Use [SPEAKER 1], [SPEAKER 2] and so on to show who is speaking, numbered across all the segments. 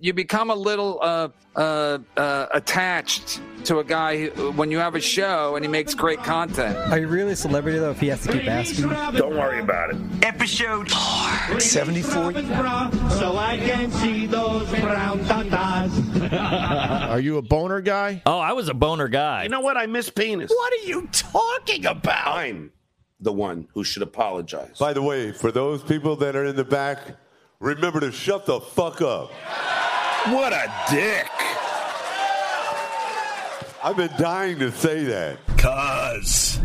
[SPEAKER 1] You become a little uh, uh, uh, attached to a guy who, when you have a show and he makes great content.
[SPEAKER 2] Are you really a celebrity though if he has to keep asking?
[SPEAKER 3] Don't worry about it.
[SPEAKER 4] Episode 74.
[SPEAKER 5] So I can see those brown tatas.
[SPEAKER 6] Are you a boner guy?
[SPEAKER 7] Oh, I was a boner guy.
[SPEAKER 3] You know what? I miss penis.
[SPEAKER 4] What are you talking about?
[SPEAKER 3] I'm the one who should apologize.
[SPEAKER 8] By the way, for those people that are in the back, remember to shut the fuck up.
[SPEAKER 3] What a dick.
[SPEAKER 8] I've been dying to say that.
[SPEAKER 4] Cuz.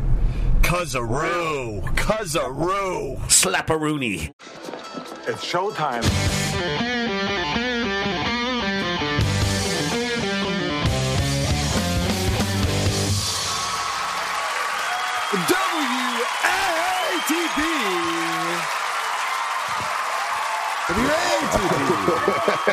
[SPEAKER 4] Cuzaroo. Cuzaroo. Slapperoonie.
[SPEAKER 8] It's showtime.
[SPEAKER 9] Rubber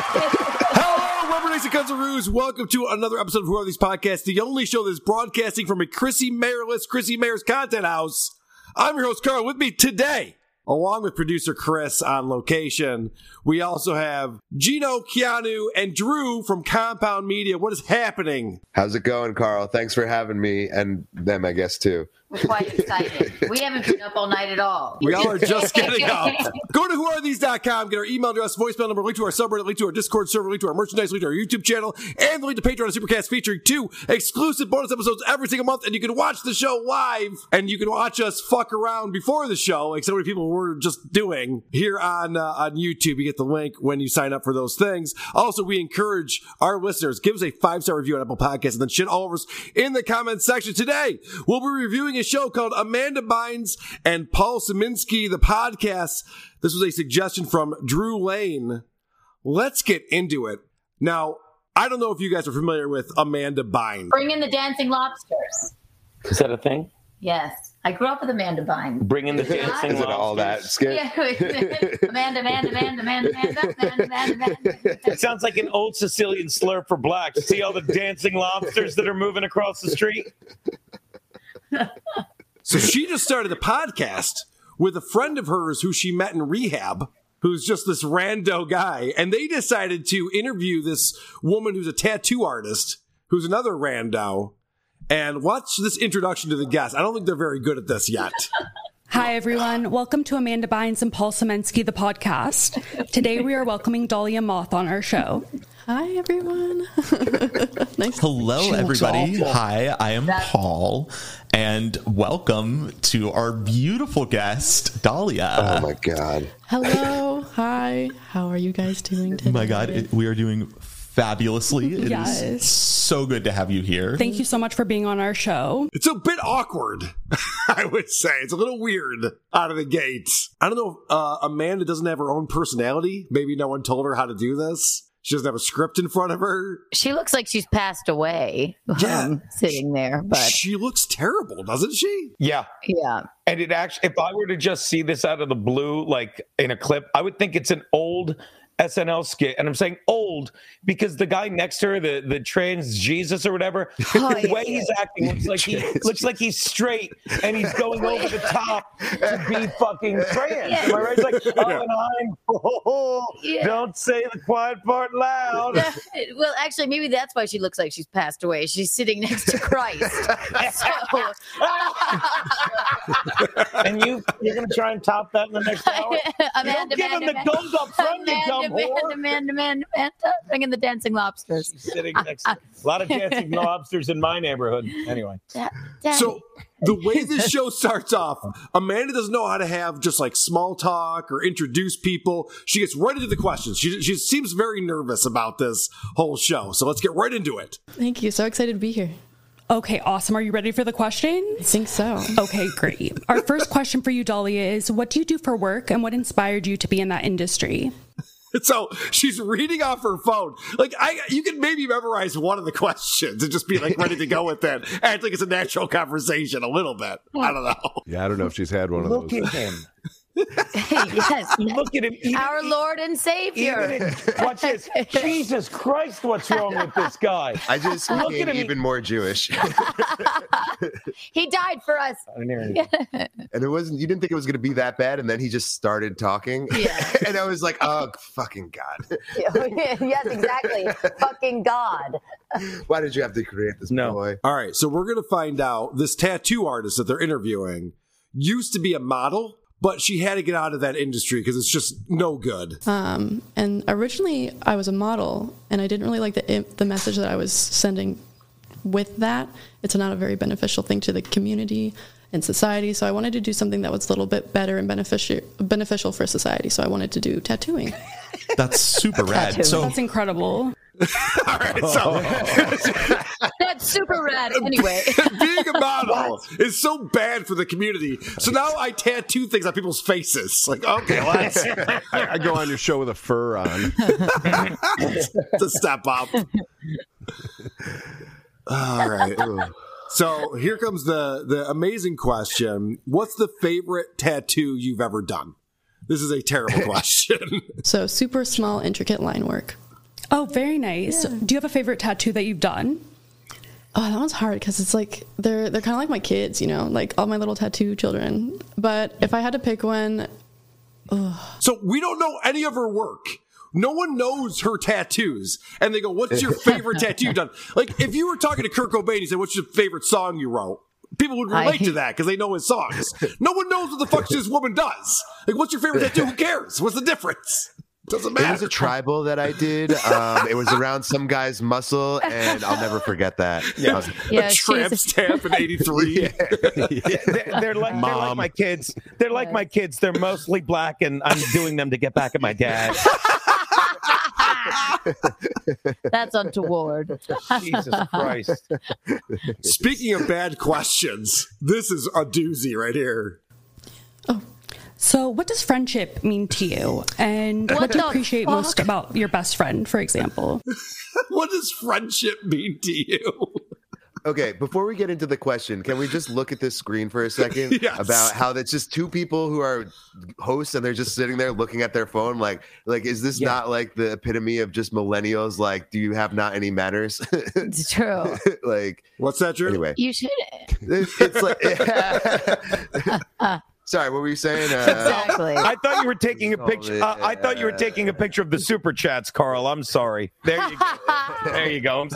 [SPEAKER 9] Necks and Cunzaroos. Welcome to another episode of Who Are These Podcasts, the only show that's broadcasting from a Chrissy Mayerless Chrissie Mayr's content house. I'm your host, Carl. With me today, along with producer Chris on location, we also have Geno, Keanu, and Drew from Compound Media. What is happening?
[SPEAKER 10] How's it going, Carl? Thanks for having me and them, I guess, too.
[SPEAKER 11] We're quite excited. we haven't been up all night at all.
[SPEAKER 9] We all are just getting up. Go to whoarethees.com, get our email address, voicemail number, link to our subreddit, link to our Discord server, link to our merchandise, link to our YouTube channel, and the link to Patreon and Supercast featuring two exclusive bonus episodes every single month. And you can watch the show live and you can watch us fuck around before the show, like so many people were just doing here on uh, on YouTube. You get the link when you sign up for those things. Also, we encourage our listeners, give us a five star review on Apple Podcasts and then shit all over us in the comments section. Today, we'll be reviewing a show called Amanda Bynes and Paul Sieminski, the podcast. This was a suggestion from Drew Lane. Let's get into it. Now, I don't know if you guys are familiar with Amanda Bynes.
[SPEAKER 11] Bring in the dancing lobsters.
[SPEAKER 7] Is that a thing?
[SPEAKER 11] Yes. I grew up with Amanda Bynes.
[SPEAKER 7] Bring in the dancing
[SPEAKER 10] Is it all that skit?
[SPEAKER 11] Yeah, Amanda, Amanda, Amanda, Amanda, Amanda, Amanda, Amanda, Amanda.
[SPEAKER 7] It sounds like an old Sicilian slur for blacks. See all the dancing lobsters that are moving across the street?
[SPEAKER 9] So she just started a podcast with a friend of hers who she met in rehab, who's just this rando guy. And they decided to interview this woman who's a tattoo artist, who's another rando. And watch this introduction to the guest. I don't think they're very good at this yet.
[SPEAKER 12] Hi, everyone. Welcome to Amanda Bynes and Paul Sieminski, the podcast. Today we are welcoming Dahlia Moth on our show.
[SPEAKER 13] Hi, everyone. nice.
[SPEAKER 14] Hello, everybody. Hi, I am Paul, and welcome to our beautiful guest, Dahlia.
[SPEAKER 10] Oh my god.
[SPEAKER 13] Hello. Hi. How are you guys doing today?
[SPEAKER 14] Oh my God, it- we are doing fabulously. It is
[SPEAKER 12] Yes.
[SPEAKER 14] so good to have you here.
[SPEAKER 12] Thank you so much for being on our show.
[SPEAKER 9] It's a bit awkward, I would say. It's a little weird out of the gates. I don't know if uh, Amanda doesn't have her own personality. Maybe no one told her how to do this. She doesn't have a script in front of her.
[SPEAKER 11] She looks like she's passed away.
[SPEAKER 9] Yeah.
[SPEAKER 11] um, sitting there, but
[SPEAKER 9] She looks terrible, doesn't she?
[SPEAKER 7] Yeah.
[SPEAKER 11] yeah.
[SPEAKER 7] And it actually, if I were to just see this out of the blue, like in a clip, I would think it's an old SNL skit. And I'm saying old because the guy next to her, the, the trans Jesus or whatever,
[SPEAKER 11] Oh,
[SPEAKER 7] the way
[SPEAKER 11] yeah.
[SPEAKER 7] he's acting looks like he looks like he's straight and he's going over the top to be fucking trans. Am I right? It's like, oh, oh,
[SPEAKER 11] Yeah.
[SPEAKER 7] don't say the quiet part loud.
[SPEAKER 11] well, actually, maybe that's why she looks like she's passed away. She's sitting next to Christ.
[SPEAKER 7] and you, you're going to try and top that in the next hour?
[SPEAKER 11] Amanda,
[SPEAKER 7] give him the gold up front, you
[SPEAKER 11] Amanda,
[SPEAKER 7] dumb
[SPEAKER 11] Amanda,
[SPEAKER 7] whore.
[SPEAKER 11] Amanda, Amanda, Amanda, bring in the dancing lobsters.
[SPEAKER 7] Sitting ah, next ah. to a lot of dancing lobsters in my neighborhood. Anyway.
[SPEAKER 11] Daddy.
[SPEAKER 9] So the way this show starts off, Amanda doesn't know how to have just like small talk or introduce people. She gets right into the questions. She, she seems very nervous about this whole show. So let's get right into it.
[SPEAKER 13] Thank you. So excited to be here.
[SPEAKER 12] Okay, awesome. Are you ready for the
[SPEAKER 13] question?
[SPEAKER 12] I
[SPEAKER 13] think so.
[SPEAKER 12] Okay, great. Our first question for you, Dahlia, is what do you do for work and what inspired you to be in that industry?
[SPEAKER 9] So she's reading off her phone. Like I, you can maybe memorize one of the questions and just be like ready to go with it. Act like it's a natural conversation a little bit. I don't know.
[SPEAKER 8] Yeah, I don't know if she's had one of those.
[SPEAKER 7] Look
[SPEAKER 8] those.
[SPEAKER 7] at him.
[SPEAKER 11] yes.
[SPEAKER 7] Look at him. eating-
[SPEAKER 11] Our Lord and Savior.
[SPEAKER 7] eating. Watch this. Jesus Christ, what's wrong with this guy?
[SPEAKER 10] I just
[SPEAKER 7] Look at him.
[SPEAKER 10] even more Jewish.
[SPEAKER 11] he died for us.
[SPEAKER 10] and it wasn't you didn't think it was going to be that bad and then he just started talking
[SPEAKER 11] Yeah.
[SPEAKER 10] and i was like oh fucking god
[SPEAKER 11] yes, exactly. Fucking God.
[SPEAKER 10] why did you have to create this no. boy
[SPEAKER 9] All right, so we're gonna find out this tattoo artist that they're interviewing used to be a model, but she had to get out of that industry because it's just no good.
[SPEAKER 13] Um, and originally, I was a model, and I didn't really like the the message that I was sending with that. It's not a very beneficial thing to the community and society. So I wanted to do something that was a little bit better and beneficial beneficial for society. So I wanted to do tattooing. Oh.
[SPEAKER 14] That's super rad. So
[SPEAKER 12] That's incredible.
[SPEAKER 11] All right, so that's super rad. Anyway,
[SPEAKER 9] Being a model is so bad for the community. So now I tattoo things on people's faces. Like, okay, let's
[SPEAKER 6] I, I go on your show with a fur on.
[SPEAKER 9] to step up. All right. So here comes the the amazing question. What's the favorite tattoo you've ever done? This is a terrible question.
[SPEAKER 13] So super small, intricate line work.
[SPEAKER 12] Oh, very nice. Do you have a favorite tattoo that you've done?
[SPEAKER 13] Oh, that one's hard because it's like they're they're kind of like my kids, you know, like all my little tattoo children. But if I had to pick one,
[SPEAKER 9] So we don't know any of her work. No one knows her tattoos. And they go, What's your favorite tattoo you've done? Like, if you were talking to Kurt Cobain, he said, What's your favorite song you wrote? People would relate
[SPEAKER 11] I-
[SPEAKER 9] to that because they know his songs. No one knows what the fuck this woman does. Like, what's your favorite tattoo? Who cares? What's the difference? Doesn't
[SPEAKER 10] it
[SPEAKER 9] matter.
[SPEAKER 10] was a tribal that i did um, it was around some guy's muscle and i'll never forget that Yeah, was-
[SPEAKER 11] Yeah,
[SPEAKER 9] a tramp
[SPEAKER 11] she's-
[SPEAKER 9] stamp in 83.
[SPEAKER 7] they're, they're like they're like my kids. They're like my kids. They're mostly black, and I'm doing them to get back at my dad.
[SPEAKER 11] that's untoward.
[SPEAKER 7] Jesus Christ!
[SPEAKER 9] Speaking of bad questions, this is a doozy right here. Oh.
[SPEAKER 12] So, what does friendship mean to you? And what,
[SPEAKER 11] What
[SPEAKER 12] do you
[SPEAKER 11] the
[SPEAKER 12] appreciate most about your best friend, for example?
[SPEAKER 9] What does friendship mean to you?
[SPEAKER 10] Okay, before we get into the question, can we just look at this screen for a second
[SPEAKER 9] Yes.
[SPEAKER 10] about how that's just two people who are hosts and they're just sitting there looking at their phone like like is this not like the epitome of just millennials like do you have not any manners?
[SPEAKER 11] It's true.
[SPEAKER 10] like
[SPEAKER 9] What's that, true?
[SPEAKER 10] anyway,
[SPEAKER 11] You should.
[SPEAKER 10] it- it's like Sorry, what were you saying? Uh,
[SPEAKER 11] Exactly.
[SPEAKER 7] I thought you were taking a
[SPEAKER 10] Oh,
[SPEAKER 7] picture. Uh, I thought you were taking a picture of the super chats, Carl. I'm sorry. There you go. There you go.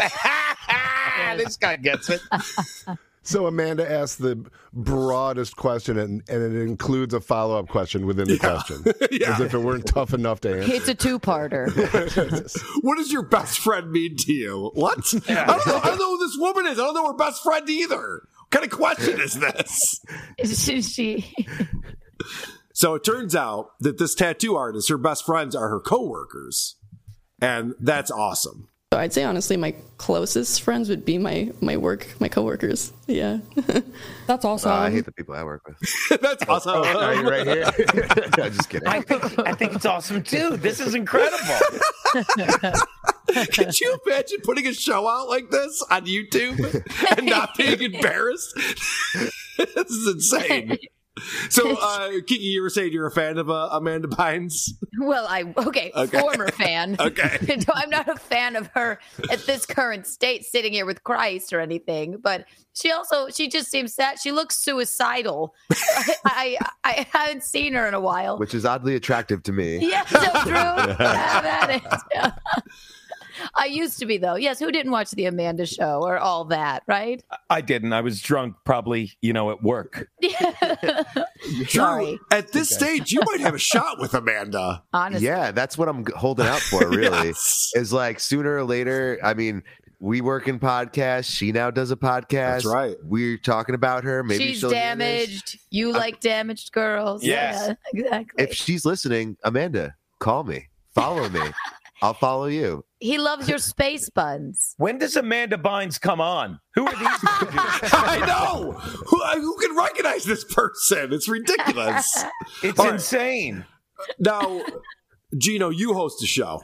[SPEAKER 7] This guy gets it.
[SPEAKER 6] So Amanda asked the broadest question, and, and it includes a follow up question within the question, as if it weren't tough enough to answer.
[SPEAKER 11] It's a two-parter.
[SPEAKER 9] What does your best friend mean to you? What? I, don't know, I don't know who this woman is. I don't know her best friend either. What kind of question is this?
[SPEAKER 11] she, she,
[SPEAKER 9] So it turns out that this tattoo artist, her best friends are her coworkers. And that's awesome.
[SPEAKER 13] So I'd say honestly, my closest friends would be my my work, my coworkers. Yeah.
[SPEAKER 12] That's awesome.
[SPEAKER 10] uh, I hate the people I work with.
[SPEAKER 9] that's awesome.
[SPEAKER 10] Oh, are you right here? I'm just kidding.
[SPEAKER 7] I think, I think it's awesome too. This is incredible.
[SPEAKER 9] Could you imagine putting a show out like this on YouTube and not being embarrassed? this is insane. So, uh, Kiki, you were saying you're a fan of uh, Amanda Bynes?
[SPEAKER 11] well, I okay,
[SPEAKER 9] Okay.
[SPEAKER 11] former fan.
[SPEAKER 9] Okay.
[SPEAKER 11] No, I'm not a fan of her at this current state, sitting here with Christ or anything. But she also, she just seems sad. She looks suicidal. I, I, I haven't seen her in a while.
[SPEAKER 10] Which is oddly attractive to me.
[SPEAKER 11] Yes, so true. Have at it. I used to be though. Yes, who didn't watch the Amanda show or all that, right?
[SPEAKER 7] I didn't. I was drunk, probably, you know, at work.
[SPEAKER 11] Sorry.
[SPEAKER 9] At this stage, you might have a shot with Amanda.
[SPEAKER 11] Honestly.
[SPEAKER 10] Yeah, that's what I'm holding out for, really.
[SPEAKER 9] Yes.
[SPEAKER 10] Is like sooner or later, I mean, we work in podcasts. She now does a podcast.
[SPEAKER 9] That's right.
[SPEAKER 10] We're talking about her. Maybe
[SPEAKER 11] She's
[SPEAKER 10] she'll hear this.
[SPEAKER 11] damaged. You like damaged girls.
[SPEAKER 7] Yes.
[SPEAKER 11] Yeah, exactly.
[SPEAKER 10] If she's listening, Amanda, call me. Follow me. I'll follow you.
[SPEAKER 11] he loves your space buns.
[SPEAKER 7] When does Amanda Bynes come on? Who are these? People?
[SPEAKER 9] I know. Who, who can recognize this person? It's ridiculous.
[SPEAKER 7] It's
[SPEAKER 9] All right.
[SPEAKER 7] insane.
[SPEAKER 9] now, Geno, you host a show.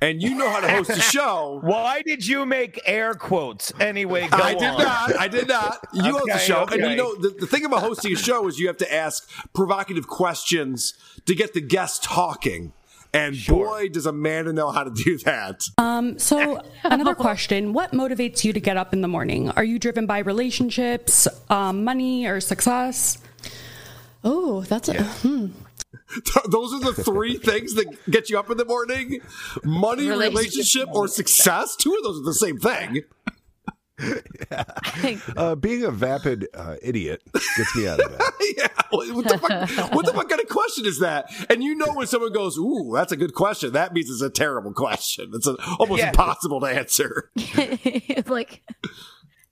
[SPEAKER 9] and you know how to host a show.
[SPEAKER 7] Why did you make air quotes anyway? Go
[SPEAKER 9] I did
[SPEAKER 7] on.
[SPEAKER 9] not. I did not. You host a
[SPEAKER 7] Okay,
[SPEAKER 9] show, and you know the, the thing about hosting a show is you have to ask provocative questions to get the guests talking. And boy, does Amanda know how to do that.
[SPEAKER 12] Um, so another question: What motivates you to get up in the morning? Are you driven by relationships, um, money, or success?
[SPEAKER 13] Oh, that's a hmm.
[SPEAKER 9] Those are the three things that get you up in the morning: money,
[SPEAKER 11] Relationship.
[SPEAKER 9] relationship, or success. Two of those are the same thing.
[SPEAKER 6] Uh, being a vapid uh, idiot gets me out of bed.
[SPEAKER 9] yeah. What the, fuck, what the fuck kind of question is that? And you know when someone goes, "Ooh, that's a good question," that means it's a terrible question. It's a, almost
[SPEAKER 7] Yeah.
[SPEAKER 9] impossible to answer.
[SPEAKER 11] like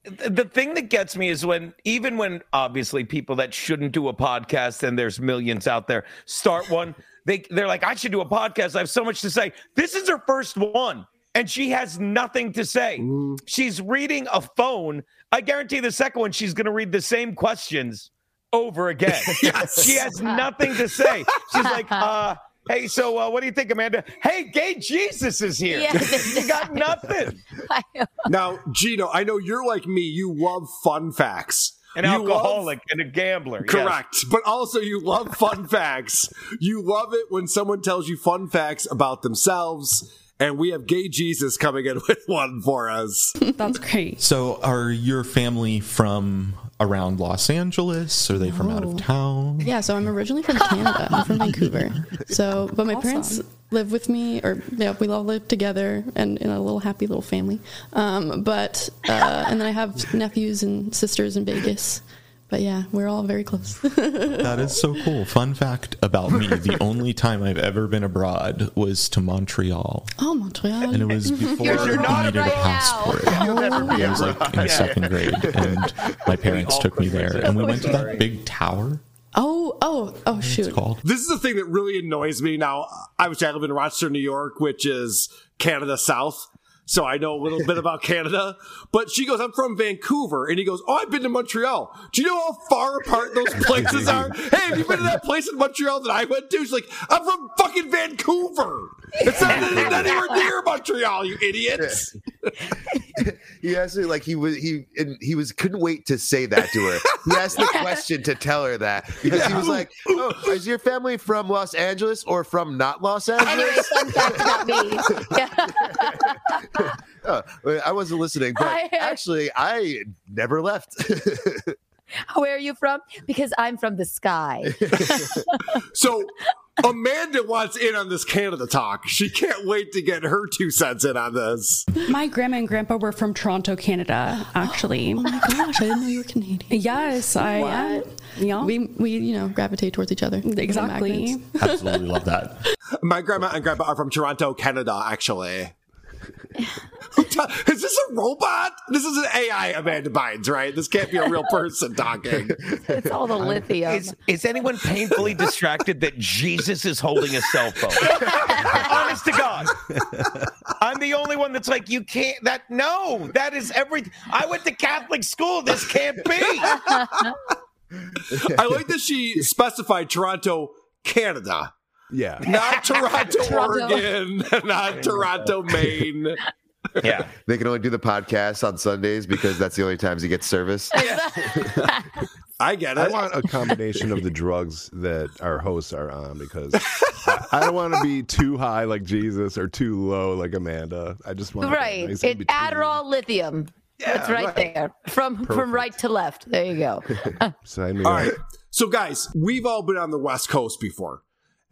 [SPEAKER 7] the thing that gets me is when even when obviously people that shouldn't do a podcast and there's millions out there start one they they're like i should do a podcast i have so much to say this is her first one and she has nothing to say she's reading a phone i guarantee the second one she's going to read the same questions over again she has nothing to say she's like uh Hey, so uh, what do you think, Amanda? Hey, gay Jesus is here.
[SPEAKER 11] Yeah.
[SPEAKER 7] you got nothing.
[SPEAKER 9] Now, Geno, I know you're like me. You love fun facts.
[SPEAKER 7] An
[SPEAKER 9] You love-
[SPEAKER 7] alcoholic and a gambler. yes.
[SPEAKER 9] Correct. But also, you love fun facts. You love it when someone tells you fun facts about themselves. And we have Gay Jesus coming in with one for us.
[SPEAKER 12] That's great.
[SPEAKER 14] So, are your family from around Los Angeles? Are they from out of town?
[SPEAKER 13] Yeah, so I'm originally from Canada. I'm from Vancouver. So, but my parents live with me, or yeah, we all live together and in a little happy little family. Um, but uh, and then I have nephews and sisters in Vegas. But yeah, we're all very close.
[SPEAKER 14] That is so cool. Fun fact about me the only time I've ever been abroad was to Montreal.
[SPEAKER 13] oh, Montreal.
[SPEAKER 14] And it was before
[SPEAKER 11] You're
[SPEAKER 14] you
[SPEAKER 11] not
[SPEAKER 14] needed a
[SPEAKER 11] right
[SPEAKER 14] passport.
[SPEAKER 11] now.
[SPEAKER 14] I was like in second grade, and my parents took me there, and we went to that big tower.
[SPEAKER 13] Oh, oh, oh, shoot.
[SPEAKER 14] called.
[SPEAKER 9] This is the thing that really annoys me. Now, I was I live in Rochester, New York, which is Canada South. So I know a little bit about Canada. But she goes, I'm from Vancouver. And he goes, Oh, I've been to Montreal. Do you know how far apart those places are? Hey, have you been to that place in Montreal that I went to? She's like, I'm from fucking Vancouver. It's not, it's not anywhere near Montreal, you idiots.
[SPEAKER 10] he actually like he was he and he was couldn't wait to say that to her. He asked the question to tell her that because he was like, "Oh, is your family from Los Angeles or from not Los
[SPEAKER 11] anyway,
[SPEAKER 10] Angeles?"
[SPEAKER 11] fun fact about me.
[SPEAKER 10] Oh, I wasn't listening, but
[SPEAKER 11] I- I-
[SPEAKER 10] actually, I never left.
[SPEAKER 11] Where are you from? Because I'm from the sky.
[SPEAKER 9] So Amanda wants in on this Canada talk. She can't wait to get her two cents in on this.
[SPEAKER 12] My grandma and grandpa were from Toronto, Canada. Actually.
[SPEAKER 13] Oh my gosh, I didn't know you were Canadian.
[SPEAKER 12] Yes, I am.
[SPEAKER 13] What?
[SPEAKER 12] Yeah.
[SPEAKER 13] We we you know gravitate towards each other.
[SPEAKER 12] Exactly.
[SPEAKER 14] Absolutely love that.
[SPEAKER 9] My grandma and grandpa are from Toronto, Canada, actually. Is this a robot? This is an AI Amanda Bynes, right? This can't be a real person talking.
[SPEAKER 11] It's all the lithium.
[SPEAKER 7] Is, is anyone painfully distracted that Jesus is holding a cell phone? Honest to God. I'm the only one that's like, you can't, that, no, that is everything. I went to Catholic school. This can't be.
[SPEAKER 9] I like that she specified Toronto, Canada.
[SPEAKER 6] Yeah.
[SPEAKER 9] Not Toronto,
[SPEAKER 11] Toronto.
[SPEAKER 9] Oregon, not Toronto, Maine.
[SPEAKER 7] Yeah.
[SPEAKER 10] they can only do the podcast on Sundays because that's the only times he gets service.
[SPEAKER 9] I get it.
[SPEAKER 6] I want a combination of the drugs that our hosts are on because I, I don't want to be too high like Jesus or too low like Amanda. I just want to
[SPEAKER 11] right.
[SPEAKER 6] nice in
[SPEAKER 11] It,
[SPEAKER 6] between.
[SPEAKER 11] Adderall, lithium. It's right,
[SPEAKER 6] right.
[SPEAKER 11] there. From from right to left. There you go.
[SPEAKER 6] Sign me
[SPEAKER 9] All
[SPEAKER 6] up.
[SPEAKER 9] right. So, guys, we've all been on the West Coast before.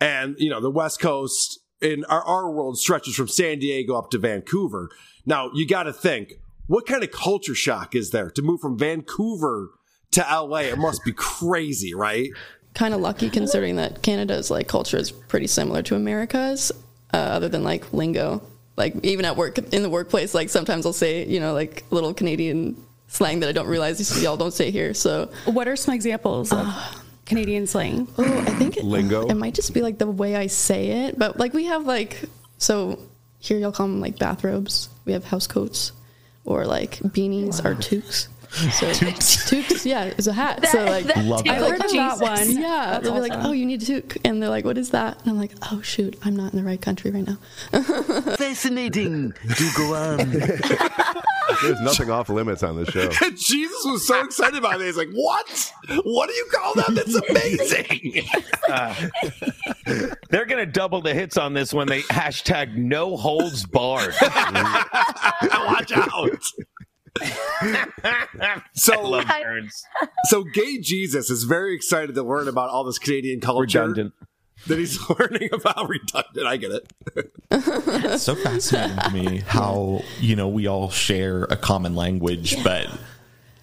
[SPEAKER 9] And, you know, the West Coast in our, our world stretches from San Diego up to Vancouver. Now, you got to think, what kind of culture shock is there to move from Vancouver to LA? It must be crazy, right?
[SPEAKER 13] kind of lucky considering that Canada's like culture is pretty similar to America's, uh, other than like lingo. Like even at work in the workplace, like sometimes I'll say you know like little Canadian slang that I don't realize y'all don't say here. So
[SPEAKER 12] What are some examples of Canadian slang?
[SPEAKER 13] oh, I think it,
[SPEAKER 6] Lingo?
[SPEAKER 13] It might just be like the way I say it, but like we have like so here y'all call them like bathrobes. We have house coats or like beanies or toques. So toques, yeah, it's a hat. so like,
[SPEAKER 11] that
[SPEAKER 14] Love that.
[SPEAKER 12] I've heard of that one.
[SPEAKER 13] yeah,
[SPEAKER 12] That's
[SPEAKER 13] they'll be like, oh, you need a toque, and they're like, what is that? And I'm like, oh shoot, I'm not in the right country right now.
[SPEAKER 10] Fascinating. Do go on.
[SPEAKER 6] There's nothing off limits on this show.
[SPEAKER 9] Jesus was so excited about it. He's like, "What? What do you call that? That's amazing!"
[SPEAKER 7] Uh, they're gonna double the hits on this when they hashtag no holds barred.
[SPEAKER 9] Watch out. So,
[SPEAKER 7] I love nerds.
[SPEAKER 9] so gay Jesus is very excited to learn about all this Canadian culture
[SPEAKER 7] Redundant.
[SPEAKER 9] That he's learning about. Redundant, I get it.
[SPEAKER 14] It's so fascinating to me how you know we all share a common language, but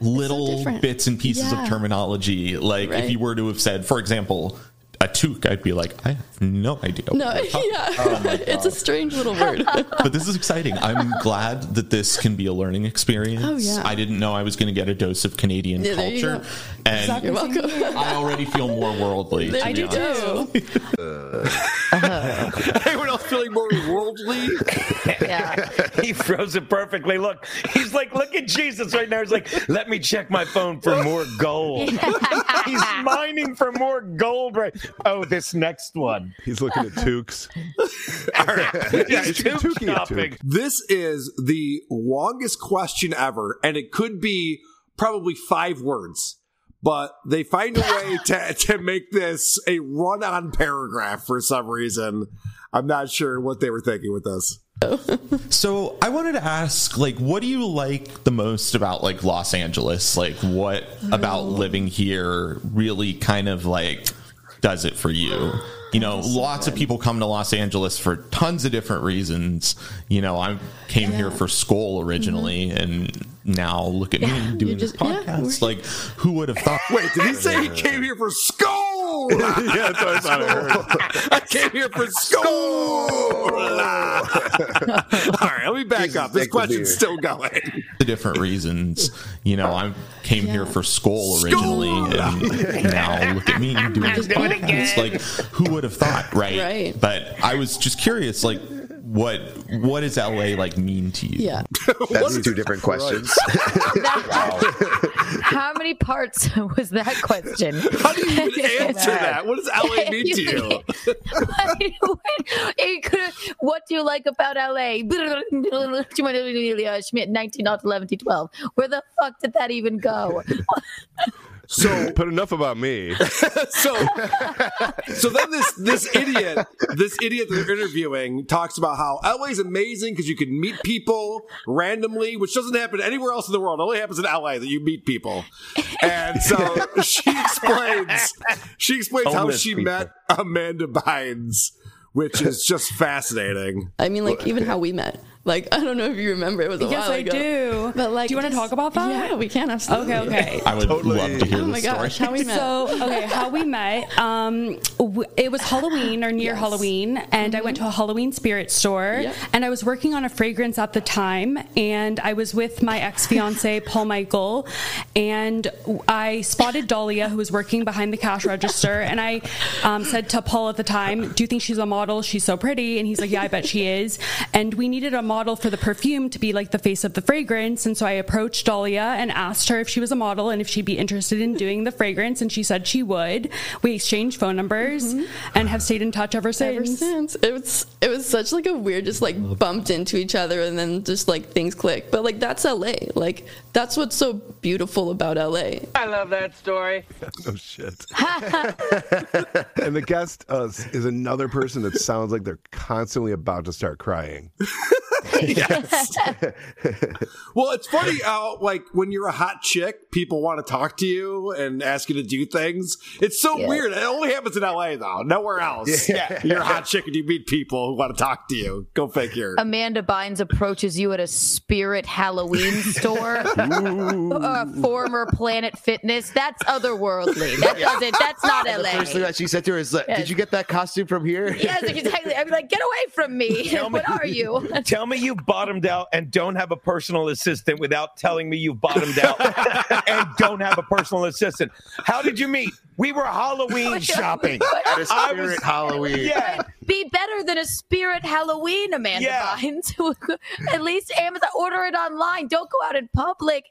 [SPEAKER 14] little
[SPEAKER 13] different.
[SPEAKER 14] bits and pieces
[SPEAKER 13] Yeah.
[SPEAKER 14] of terminology. Like if you were to have said, for example, a toque, I'd be like, I have no idea.
[SPEAKER 13] No,
[SPEAKER 14] you're talking
[SPEAKER 13] yeah, oh
[SPEAKER 14] about.
[SPEAKER 13] it's a strange little word.
[SPEAKER 14] but this is exciting. I'm glad that this can be a learning experience.
[SPEAKER 13] Oh, yeah.
[SPEAKER 14] I didn't know I was going to get a dose of Canadian
[SPEAKER 13] Yeah, there you
[SPEAKER 14] culture,
[SPEAKER 13] go.
[SPEAKER 14] and
[SPEAKER 13] Exactly. You're welcome.
[SPEAKER 14] I already feel more worldly. To
[SPEAKER 12] I
[SPEAKER 14] be
[SPEAKER 12] do
[SPEAKER 14] honest.
[SPEAKER 12] too.
[SPEAKER 9] Anyone else feeling more worldly?
[SPEAKER 11] Yeah.
[SPEAKER 7] He froze it perfectly. Look, he's like, look at Jesus right now. He's like, let me check my phone for more gold. he's mining for more gold. Right? Oh, this next one.
[SPEAKER 6] He's looking at toques.
[SPEAKER 7] Yeah,
[SPEAKER 6] He's
[SPEAKER 7] toque
[SPEAKER 6] toque-ing a
[SPEAKER 7] shopping.
[SPEAKER 6] toque.
[SPEAKER 9] This is the longest question ever, and it could be probably five words. But they find a way to, to make this a run on paragraph for some reason. I'm not sure what they were thinking with this.
[SPEAKER 14] So I wanted to ask, like, what do you like the most about like Los Angeles? Like, what about living here really kind of like does it for you? You know, lots of people come to Los Angeles for tons of different reasons. You know, I came here for school originally, and now look at me doing
[SPEAKER 13] just-
[SPEAKER 14] this
[SPEAKER 13] yeah,
[SPEAKER 14] podcast. like, who would have thought?
[SPEAKER 9] Wait, did he say he came here for school?
[SPEAKER 6] yeah, that's what I thought I heard.
[SPEAKER 9] I came here for school. All right, let me back
[SPEAKER 10] Jesus,
[SPEAKER 9] up. This question's still going.
[SPEAKER 14] the different reasons. You know, I came here for school originally, and now look at me doing this
[SPEAKER 7] Do it
[SPEAKER 14] podcast. Like, who would have thought, right?
[SPEAKER 13] Right.
[SPEAKER 14] But I was just curious, like, what what does LA like mean to you?
[SPEAKER 13] Yeah.
[SPEAKER 10] That's two different questions.
[SPEAKER 11] How many parts was that question?
[SPEAKER 9] How do you even answer that? What does LA mean to you?
[SPEAKER 11] It could've- what do you like about LA? Schmidt, 19 11 to 12. Where the fuck did that even go?
[SPEAKER 9] So,
[SPEAKER 6] But enough about me.
[SPEAKER 9] so, so then this this idiot, this idiot that they're interviewing, talks about how LA is amazing because you can meet people randomly, which doesn't happen anywhere else in the world. It only happens in LA that you meet people. And so she explains, she explains how she
[SPEAKER 7] people.
[SPEAKER 9] met Amanda Bynes, which is just fascinating.
[SPEAKER 13] I mean, like even how we met. Like I don't know if you remember, it was a
[SPEAKER 12] Yes,
[SPEAKER 13] while
[SPEAKER 12] I
[SPEAKER 13] ago.
[SPEAKER 12] do.
[SPEAKER 13] But like,
[SPEAKER 12] Do you wanna talk about that?
[SPEAKER 13] Yeah, we can absolutely.
[SPEAKER 12] Okay, okay.
[SPEAKER 14] I would love to hear
[SPEAKER 13] Oh my
[SPEAKER 14] story.
[SPEAKER 13] gosh, how we met.
[SPEAKER 12] So, okay, how we met. Um, w- it was Halloween or near
[SPEAKER 13] Yes.
[SPEAKER 12] Halloween, and I went to a Halloween spirit store,
[SPEAKER 13] Yep.
[SPEAKER 12] and I was working on a fragrance at the time, and I was with my ex fiance Paul Michael, and I spotted Dahlia who was working behind the cash register, and I um, said to Paul at the time, "Do you think she's a model? She's so pretty," and he's like, "Yeah, I bet she is." And we needed a model for the perfume to be like the face of the fragrance, and so I approached Dahlia and asked her if she was a model and if she'd be interested in doing the fragrance, and she said she would. We exchanged phone numbers and have stayed in touch ever since.
[SPEAKER 13] Ever since it was it was such like a weird just like bumped into each other and then just like things click. But like that's LA. Like that's what's so beautiful about LA.
[SPEAKER 5] I love that story.
[SPEAKER 6] Oh shit. and the guest uh, is another person that sounds like they're constantly about to start crying.
[SPEAKER 9] yes. well, it's funny how, like, when you're a hot chick, people want to talk to you and ask you to do things. It's so
[SPEAKER 11] Yeah.
[SPEAKER 9] weird. It only happens in LA, though. Nowhere else.
[SPEAKER 10] Yeah.
[SPEAKER 9] You're a hot chick and you meet people who want to talk to you. Go figure.
[SPEAKER 11] Amanda Bynes approaches you at a spirit Halloween store. uh, former Planet Fitness. That's otherworldly. That doesn't. That's not
[SPEAKER 10] The
[SPEAKER 11] LA.
[SPEAKER 10] first thing that she said to her is, like, "Did you get that costume from here?"
[SPEAKER 11] Yes, exactly. I'd be like, get away from me.
[SPEAKER 7] Tell me-
[SPEAKER 11] what are you?
[SPEAKER 7] Tell me you bottomed out and don't have a personal assistant without telling me you've bottomed out and don't have a personal assistant. How did you meet? We were Halloween shopping.
[SPEAKER 10] At a
[SPEAKER 7] I
[SPEAKER 10] spirit
[SPEAKER 7] was-
[SPEAKER 10] Halloween.
[SPEAKER 7] Yeah.
[SPEAKER 11] Be better than a spirit Halloween, Amanda
[SPEAKER 7] Yeah.
[SPEAKER 11] Bynes. At least Amazon order it online. Don't go out in public.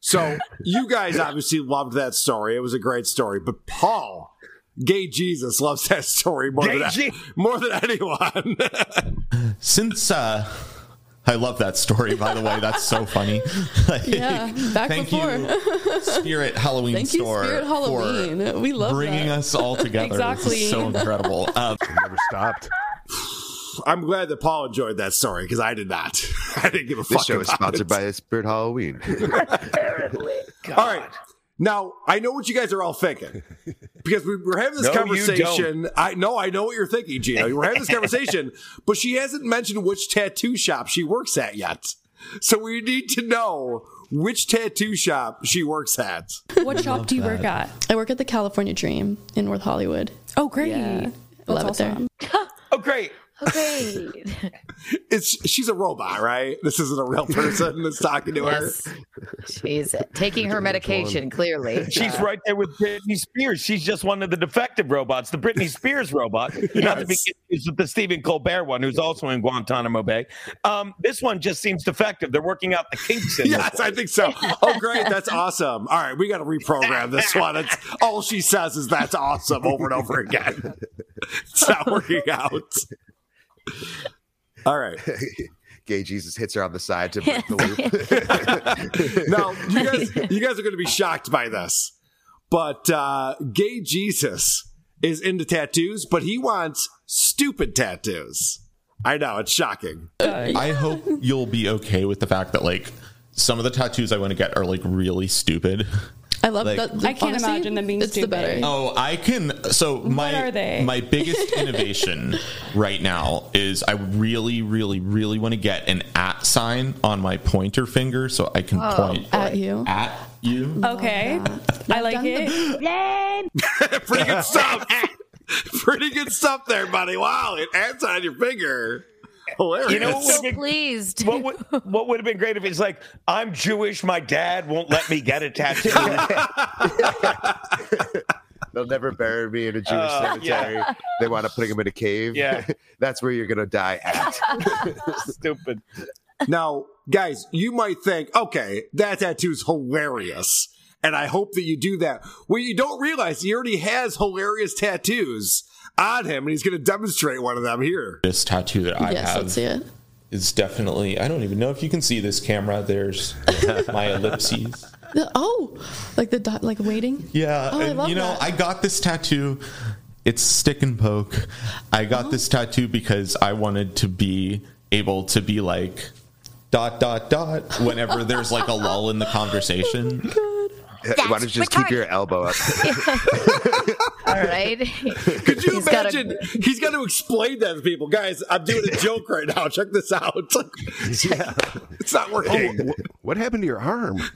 [SPEAKER 9] So you guys obviously loved that story. It was a great story. But Paul, gay Jesus, loves that story more
[SPEAKER 7] Gay
[SPEAKER 9] than
[SPEAKER 7] Je-
[SPEAKER 9] more than anyone.
[SPEAKER 14] Since uh, I love that story, by the way, that's so funny. Like,
[SPEAKER 13] Yeah, back
[SPEAKER 14] thank
[SPEAKER 13] before.
[SPEAKER 14] you, Spirit Halloween
[SPEAKER 13] Thank you, Spirit Halloween. We love
[SPEAKER 14] bringing
[SPEAKER 13] that.
[SPEAKER 14] us all together. This
[SPEAKER 13] Exactly.
[SPEAKER 14] is so incredible. Um,
[SPEAKER 6] Never stopped.
[SPEAKER 9] I'm glad that Paul enjoyed that story because I did not. I didn't give a fuck.
[SPEAKER 10] This show is sponsored
[SPEAKER 9] it.
[SPEAKER 10] by Spirit Halloween. Apparently.
[SPEAKER 9] All right. Now I know what you guys are all thinking because we were having this
[SPEAKER 7] No,
[SPEAKER 9] conversation. I know, I know what you're thinking, Gina. We're having this conversation, but she hasn't mentioned which tattoo shop she works at yet. So we need to know which tattoo shop she works at.
[SPEAKER 12] What shop do you work at?
[SPEAKER 13] I work at the California Dream in North Hollywood.
[SPEAKER 12] Oh, great.
[SPEAKER 13] Yeah.
[SPEAKER 12] That's
[SPEAKER 13] Love it there.
[SPEAKER 7] Oh, great.
[SPEAKER 11] Okay.
[SPEAKER 9] It's she's a robot, right? This isn't a real person that's talking to her.
[SPEAKER 11] She's taking her medication, clearly.
[SPEAKER 7] She's right there with Britney Spears. She's just one of the defective robots, the Britney Spears robot, not to be confused with the Stephen Colbert one, who's also in Guantanamo Bay. Um, this one just seems defective. They're working out the kinks in
[SPEAKER 9] Yes, I think so. Oh, great. That's awesome. All right, we got to reprogram this one. It's, all she says is that's awesome over and over again. It's not working out. All right.
[SPEAKER 10] Gay Jesus hits her on the side to break the loop.
[SPEAKER 9] Now, you guys, you guys are going to be shocked by this, but uh, gay Jesus is into tattoos, but he wants stupid tattoos. I know it's shocking.
[SPEAKER 14] I hope you'll be okay with the fact that like some of the tattoos I want to get are like really stupid.
[SPEAKER 13] I love
[SPEAKER 14] Like-
[SPEAKER 13] that.
[SPEAKER 12] I can't imagine them being
[SPEAKER 13] it's the better.
[SPEAKER 14] Oh, I can. So my
[SPEAKER 12] are they?
[SPEAKER 14] my biggest innovation right now is I really, really, really want to get an at sign on my pointer finger so I can
[SPEAKER 11] Oh.
[SPEAKER 14] point
[SPEAKER 13] At you.
[SPEAKER 14] at you.
[SPEAKER 12] Okay. I like it.
[SPEAKER 9] Pretty good stuff. Pretty good stuff there, buddy. Wow, it adds on your finger. Hilarious.
[SPEAKER 7] You know what
[SPEAKER 11] so
[SPEAKER 7] would be
[SPEAKER 11] pleased.
[SPEAKER 7] what would, what would have been great if it's like I'm Jewish, my dad won't let me get a tattoo.
[SPEAKER 10] They'll never bury me in a Jewish
[SPEAKER 7] Uh,
[SPEAKER 10] cemetery. They want to put him in a cave.
[SPEAKER 7] Yeah.
[SPEAKER 10] That's where you're going to die at.
[SPEAKER 7] Stupid.
[SPEAKER 9] Now, guys, you might think, okay, that tattoo's hilarious. And I hope that you do that. What you don't realize, he already has hilarious tattoos on him, and he's going to demonstrate one of them here.
[SPEAKER 14] This tattoo that I
[SPEAKER 13] yes,
[SPEAKER 14] have
[SPEAKER 13] let's see it.
[SPEAKER 14] is definitely. I don't even know if you can see this camera. There's my ellipses.
[SPEAKER 13] The- oh, like the dot, like waiting.
[SPEAKER 14] Yeah,
[SPEAKER 13] Oh, I
[SPEAKER 14] and,
[SPEAKER 13] love
[SPEAKER 14] you know,
[SPEAKER 13] that.
[SPEAKER 14] I got this tattoo. It's stick and poke. I got uh-huh. this tattoo because I wanted to be able to be like dot dot dot whenever there's like a lull in the conversation.
[SPEAKER 10] Oh Why don't you just keep your elbow up?
[SPEAKER 11] All right.
[SPEAKER 9] Could you
[SPEAKER 11] He's gotta-
[SPEAKER 9] imagine? He's got to explain that to people. Guys, I'm doing a joke right now. Check this out. It's, like, yeah, it's not working.
[SPEAKER 6] Oh, what happened to your arm?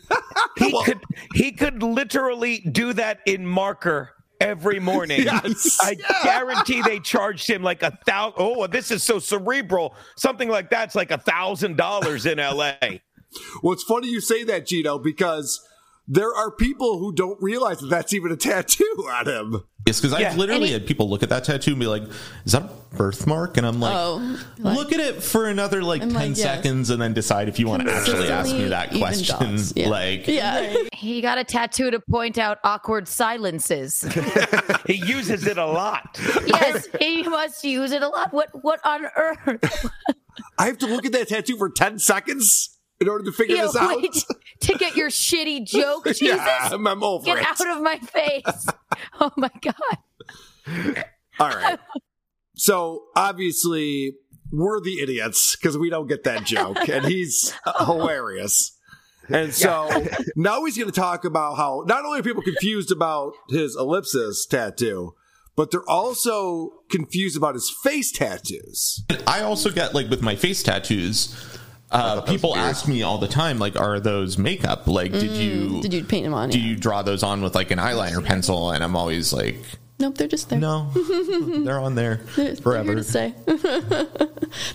[SPEAKER 7] He could he could literally do that in marker every morning.
[SPEAKER 9] Yes.
[SPEAKER 7] I guarantee they charged him like a thousand. Oh, this is so cerebral. Something like that's like a thousand dollars in L.A.
[SPEAKER 9] Well, it's funny you say that, Geno, because there are people who don't realize that that's even a tattoo on him.
[SPEAKER 14] It's because
[SPEAKER 7] Yeah.
[SPEAKER 14] I've literally
[SPEAKER 11] he-
[SPEAKER 14] had people look at that tattoo and be like, "Is that a birthmark?" And I'm like,
[SPEAKER 13] Oh, like-
[SPEAKER 14] "Look at it for another like
[SPEAKER 13] I'm
[SPEAKER 14] ten
[SPEAKER 13] like, yes.
[SPEAKER 14] seconds, and then decide if you want to actually ask me that
[SPEAKER 13] Consistently
[SPEAKER 14] question."
[SPEAKER 13] Yeah.
[SPEAKER 14] Like,
[SPEAKER 13] Yeah.
[SPEAKER 11] He got a tattoo to point out awkward silences.
[SPEAKER 7] He uses it a lot.
[SPEAKER 11] yes, he must use it a lot. What what on earth?
[SPEAKER 9] I have to look at that tattoo for 10 seconds in order to figure
[SPEAKER 11] You
[SPEAKER 9] this out.
[SPEAKER 11] wait to get your shitty joke, Jesus.
[SPEAKER 9] yeah, I'm, I'm over
[SPEAKER 11] Get
[SPEAKER 9] it.
[SPEAKER 11] out of my face. Oh my god.
[SPEAKER 9] All right. So obviously, we're the idiots because we don't get that joke, and he's hilarious. And so now he's going to talk about how not only are people confused about his ellipsis tattoo, but they're also confused about his face tattoos.
[SPEAKER 14] I also get like with my face tattoos. Uh, people ask me all the time, like, "Are those makeup? Like, did you
[SPEAKER 13] Did you paint them on?
[SPEAKER 14] do
[SPEAKER 13] Yeah.
[SPEAKER 14] you draw those on with like an eyeliner pencil?" And I'm always like,
[SPEAKER 13] Nope, they're just there.
[SPEAKER 14] "No, they're on there
[SPEAKER 13] They're, they're here
[SPEAKER 14] forever."
[SPEAKER 13] to stay.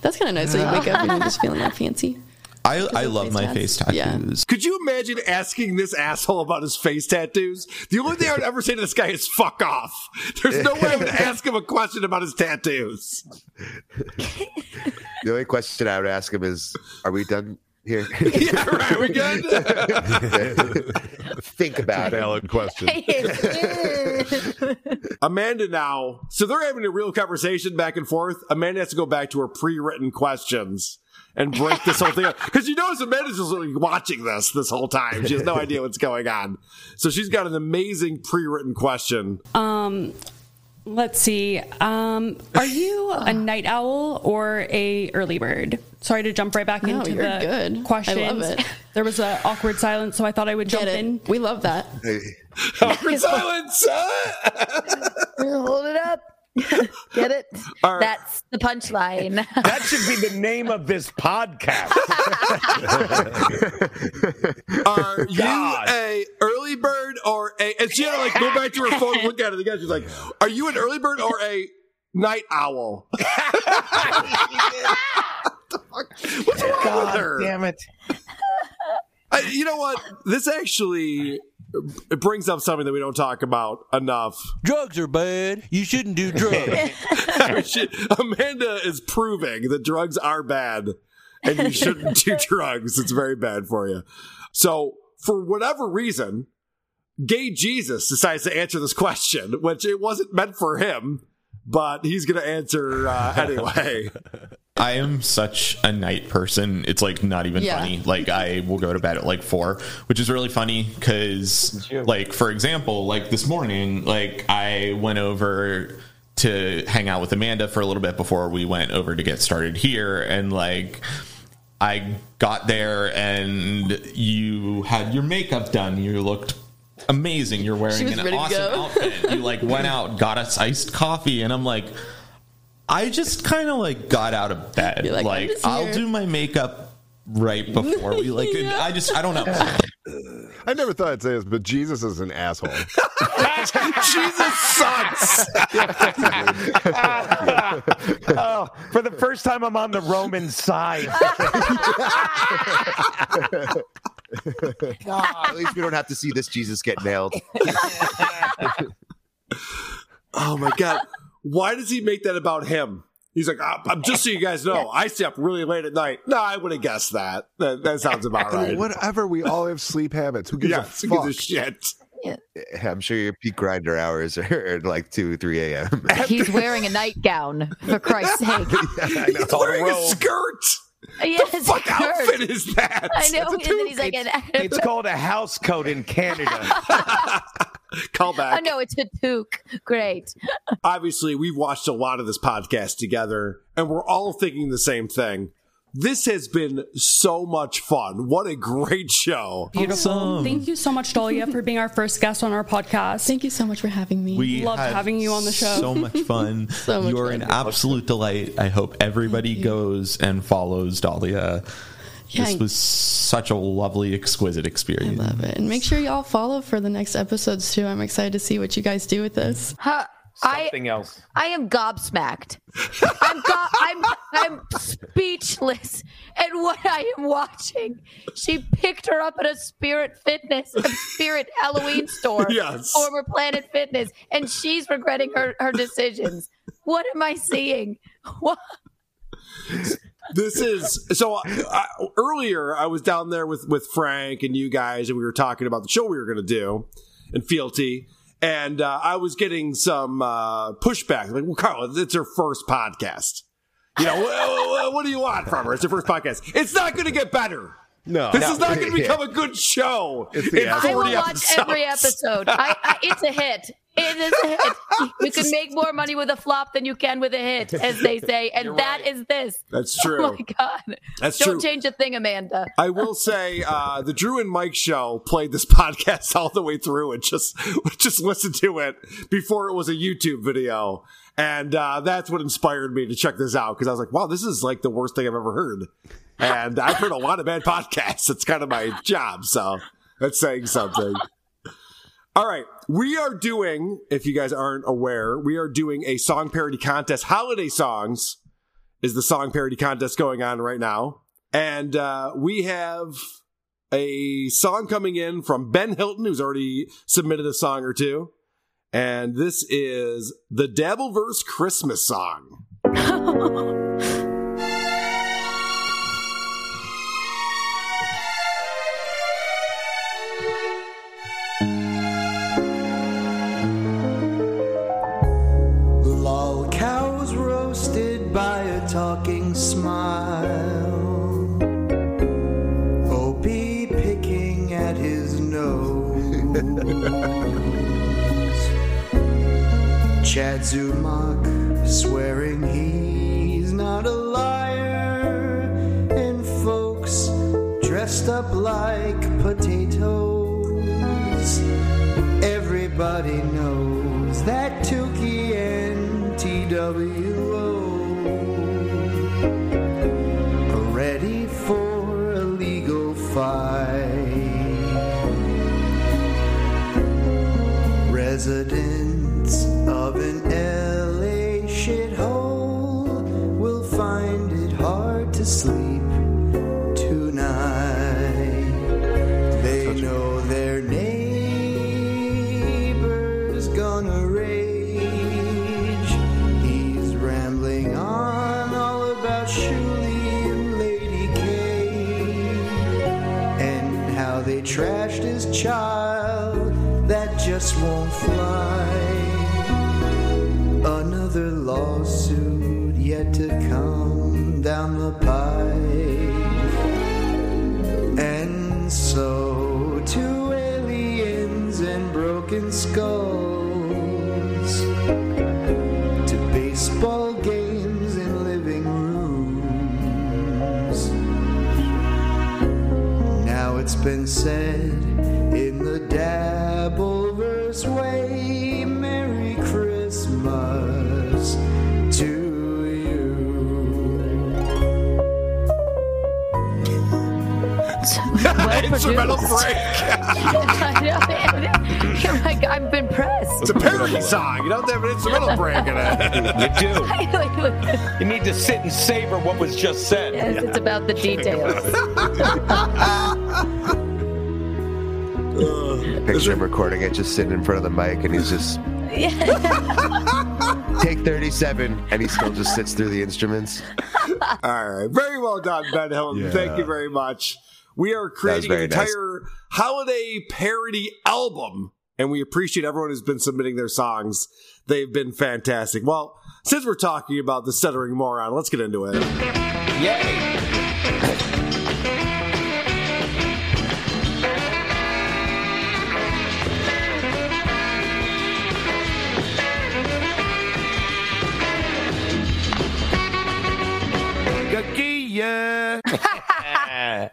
[SPEAKER 13] That's kind of nice. So you wake up and you're just feeling all fancy.
[SPEAKER 14] I I love
[SPEAKER 13] face
[SPEAKER 14] my
[SPEAKER 13] tats.
[SPEAKER 14] face
[SPEAKER 13] Yeah.
[SPEAKER 14] tattoos.
[SPEAKER 9] Could you imagine asking this asshole about his face tattoos? The only thing I would ever say to this guy is "fuck off." There's no way I would ask him a question about his tattoos.
[SPEAKER 10] The only question I would ask him is, "Are we done Here.
[SPEAKER 9] yeah, right. We good?
[SPEAKER 10] Think about it.
[SPEAKER 6] Valid question.
[SPEAKER 9] Amanda now, so they're having a real conversation back and forth. Amanda has to go back to her pre-written questions and break this whole thing up because you notice Amanda's just like watching this this whole time. She has no idea what's going on, so she's got an amazing pre-written question.
[SPEAKER 12] Um, let's see. Um, are you a night owl or a early bird? Sorry to jump right back
[SPEAKER 13] No,
[SPEAKER 12] into
[SPEAKER 13] you're
[SPEAKER 12] the
[SPEAKER 13] good.
[SPEAKER 12] questions.
[SPEAKER 13] I love it.
[SPEAKER 12] There was an awkward silence, so I thought I would jump
[SPEAKER 13] Get it.
[SPEAKER 12] in.
[SPEAKER 13] We love that.
[SPEAKER 9] Awkward silence.
[SPEAKER 11] Hold it up. Get it?
[SPEAKER 7] All right.
[SPEAKER 11] That's the punchline.
[SPEAKER 7] That should be the name of this podcast.
[SPEAKER 9] Are you a early bird or a? And she had to like go back to her phone and look at it again. She's like, "Are you an early bird or a night owl?" What's wrong with her?
[SPEAKER 7] damn it.
[SPEAKER 9] I, you know what? This actually it brings up something that we don't talk about enough.
[SPEAKER 15] Drugs are bad. You shouldn't do drugs.
[SPEAKER 9] She- Amanda is proving that drugs are bad and you shouldn't do drugs. It's very bad for you. So, for whatever reason, gay Jesus decides to answer this question, which it wasn't meant for him, but he's going to answer uh, anyway.
[SPEAKER 14] I am such a night person. It's like not even
[SPEAKER 9] Yeah.
[SPEAKER 14] funny. Like I will go to bed at like four, which is really funny because, like for example, like this morning, like I went over to hang out with Amanda for a little bit before we went over to get started here, and like I got there and you had your makeup done. You looked amazing. You're wearing an awesome
[SPEAKER 13] go.
[SPEAKER 14] outfit. You like went out, got us iced coffee, and I'm like. I just kind of like got out of bed.
[SPEAKER 13] You're like,
[SPEAKER 14] Like,
[SPEAKER 13] I'm just
[SPEAKER 14] I'll
[SPEAKER 13] here.
[SPEAKER 14] do my makeup right before we like. and I just I don't know.
[SPEAKER 6] I never thought I'd say this, but Jesus is an asshole.
[SPEAKER 9] Jesus sucks.
[SPEAKER 7] oh, for the first time, I'm on the Roman side.
[SPEAKER 10] At least we don't have to see this Jesus get nailed.
[SPEAKER 9] Oh my God. Why does he make that about him? He's like, "Ah, I'm just so you guys know, I stay up really late at night. No, I would have guessed that. That, that sounds about
[SPEAKER 6] I mean,
[SPEAKER 9] right.
[SPEAKER 6] Whatever, we all have sleep habits. Who gives
[SPEAKER 9] Yeah,
[SPEAKER 6] a
[SPEAKER 9] who
[SPEAKER 6] fuck?
[SPEAKER 9] gives a shit?
[SPEAKER 10] I'm sure your peak grinder hours are like 2, 3 a.m.
[SPEAKER 11] He's wearing a nightgown, for Christ's sake.
[SPEAKER 9] He's wearing a skirt.
[SPEAKER 11] Yes,
[SPEAKER 9] the fuck
[SPEAKER 11] skirt.
[SPEAKER 9] outfit is that?
[SPEAKER 11] I know. And then he's like, an,
[SPEAKER 7] It's called a house coat in Canada.
[SPEAKER 9] Call back.
[SPEAKER 11] oh, no, it's a toque. Great.
[SPEAKER 9] Obviously, we've watched a lot of this podcast together, and we're all thinking the same thing. This has been so much fun. What a great show.
[SPEAKER 12] Beautiful. Thank you so much, Dahlia, for being our first guest on our podcast.
[SPEAKER 13] Thank you so much for having me.
[SPEAKER 14] We
[SPEAKER 12] loved
[SPEAKER 14] had
[SPEAKER 12] having you on the show.
[SPEAKER 14] So much fun.
[SPEAKER 13] So much
[SPEAKER 14] You're
[SPEAKER 13] fun.
[SPEAKER 14] an absolute delight. I hope everybody goes and follows Dahlia.
[SPEAKER 13] Yeah,
[SPEAKER 14] this was such a lovely, exquisite experience.
[SPEAKER 13] I love it. And make sure y'all follow for the next episodes too. I'm excited to see what you guys do with this.
[SPEAKER 11] Huh, I,
[SPEAKER 7] Something else.
[SPEAKER 11] I am gobsmacked. I'm, go- I'm I'm speechless at what I am watching. She picked her up at a Spirit Fitness, a Spirit Halloween store,
[SPEAKER 9] Yes.
[SPEAKER 11] former Planet Fitness, and she's regretting her her decisions. What am I seeing? What?
[SPEAKER 9] This is so I, I, earlier i was down there with with frank and you guys and we were talking about the show we were going to do and fealty and uh, i was getting some uh, pushback like well carl it's her first podcast you know what, what, what do you want from her it's her first podcast it's not going to get better
[SPEAKER 6] No.
[SPEAKER 9] this
[SPEAKER 6] No.
[SPEAKER 9] is not going to become a good show
[SPEAKER 6] It's the
[SPEAKER 9] in
[SPEAKER 6] ass-
[SPEAKER 11] I will watch
[SPEAKER 9] episodes.
[SPEAKER 11] every episode. I, I, it's a hit. It is a hit. You can make more money with a flop than you can with a hit, as they say, and that is this.
[SPEAKER 9] That's true.
[SPEAKER 11] Oh my god!
[SPEAKER 9] That's true.
[SPEAKER 11] Don't
[SPEAKER 9] true.
[SPEAKER 11] change a thing, Amanda.
[SPEAKER 9] I will say uh, the Drew and Mike show played this podcast all the way through and just just listened to it before it was a YouTube video, and uh, that's what inspired me to check this out because I was like, "Wow, this is like the worst thing I've ever heard." And I've heard a lot of bad podcasts. It's kind of my job, so that's saying something. All right, we are doing. If you guys aren't aware, we are doing a song parody contest. Holiday songs is the song parody contest going on right now. And uh, we have a song coming in from Ben Hilton, who's already submitted a song or two. And this is the Dabbleverse Christmas song.
[SPEAKER 16] Chad to sleep tonight. They know their neighbor's gonna rage. He's rambling on all about Shuli and Lady K and how they trashed his child that just won't fly.
[SPEAKER 9] Instrumental break.
[SPEAKER 11] like, I've been pressed.
[SPEAKER 9] It's a parody song. You don't have an instrumental break in it.
[SPEAKER 7] You do. You need to sit and savor what was just said.
[SPEAKER 11] Yes, it's about the details.
[SPEAKER 10] Picture him recording it, just sitting in front of the mic, and he's just take 37, and he still just sits through the instruments.
[SPEAKER 9] All right. Very well done, Ben Hilton.
[SPEAKER 10] Yeah.
[SPEAKER 9] Thank you very much. We are creating an
[SPEAKER 10] very nice.
[SPEAKER 9] entire holiday parody album, and we appreciate everyone who's been submitting their songs. They've been fantastic. Well, since we're talking about the stuttering moron, let's get into it.
[SPEAKER 7] Yay.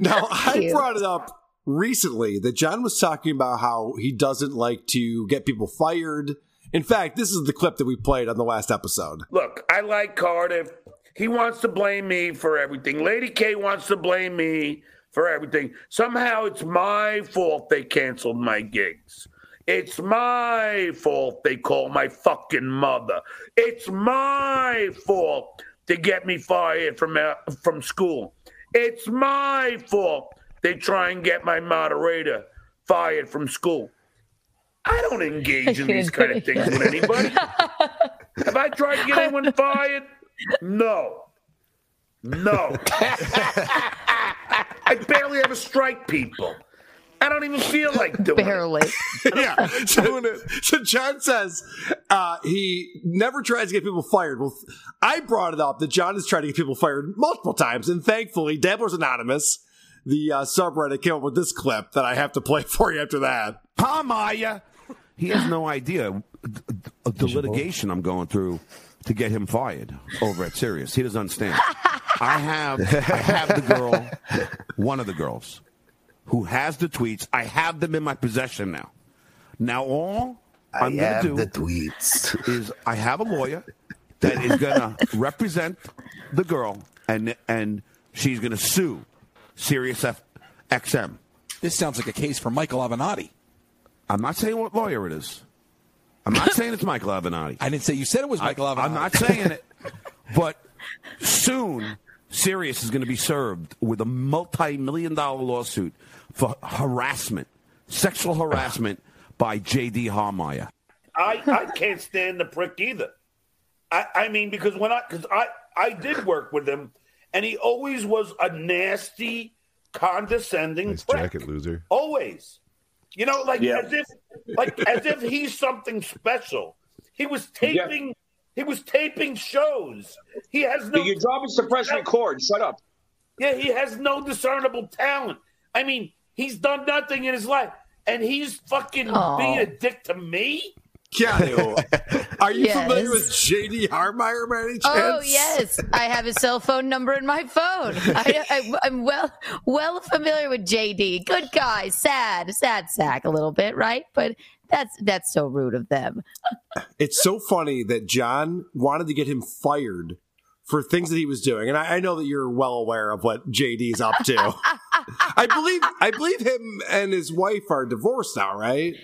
[SPEAKER 9] Now, I
[SPEAKER 11] Cute.
[SPEAKER 9] brought it up recently that John was talking about how he doesn't like to get people fired. In fact, this is the clip that we played on the last episode.
[SPEAKER 3] Look, I like Cardiff. He wants to blame me for everything. Lady K wants to blame me for everything. Somehow it's my fault they canceled my gigs. It's my fault they call my fucking mother. It's my fault to get me fired from uh, from school. It's my fault they try and get my moderator fired from school. I don't engage in these kind of things with anybody. Have I tried to get anyone fired? No. No. I barely ever strike people. I don't even feel like doing it.
[SPEAKER 11] Barely.
[SPEAKER 9] yeah. So, it- so John says uh, he never tries to get people fired. Well, I brought it up that John has tried to get people fired multiple times, and thankfully, Dabblers Anonymous, the uh, subreddit, came up with this clip that I have to play for you after that.
[SPEAKER 3] Harmeyer. He has no idea of the litigation I'm going through to get him fired over at Sirius. He doesn't understand. I have I have the girl, one of the girls, who has the tweets. I have them in my possession now. Now all
[SPEAKER 10] I
[SPEAKER 3] I'm gonna
[SPEAKER 10] have
[SPEAKER 3] do
[SPEAKER 10] the tweets.
[SPEAKER 3] is I have a lawyer that is gonna represent the girl and and she's gonna sue Sirius F- XM.
[SPEAKER 17] This sounds like a case for Michael Avenatti.
[SPEAKER 3] I'm not saying what lawyer it is. I'm not saying it's Michael Avenatti.
[SPEAKER 17] I didn't say you said it was Michael
[SPEAKER 3] I,
[SPEAKER 17] Avenatti.
[SPEAKER 3] I'm not saying it, but soon Sirius is going to be served with a multi-million dollar lawsuit for harassment, sexual harassment by J.D. Harmeyer. I, I can't stand the prick either. I, I mean, because when I because I I did work with him, and he always was a nasty, condescending
[SPEAKER 6] Nice
[SPEAKER 3] prick.
[SPEAKER 6] jacket, loser.
[SPEAKER 3] Always. You know, like
[SPEAKER 6] Yeah.
[SPEAKER 3] as if like as if he's something special. He was taping he was taping shows. He has no
[SPEAKER 18] Your job is to press record. Shut up.
[SPEAKER 3] Yeah, he has no discernible talent. I mean, he's done nothing in his life. And he's fucking
[SPEAKER 18] Aw.
[SPEAKER 3] being a dick to me?
[SPEAKER 9] Keanu, are you
[SPEAKER 11] Yes.
[SPEAKER 9] familiar with JD Harmeyer by any oh, chance?
[SPEAKER 11] Oh yes, I have his cell phone number in my phone. I, I, I'm well well familiar with JD. Good guy, sad, sad sack a little bit, right? But that's that's so rude of them.
[SPEAKER 9] It's so funny that John wanted to get him fired for things that he was doing, and I, I know that you're well aware of what JD's up to. I believe I believe him and his wife are divorced now, right?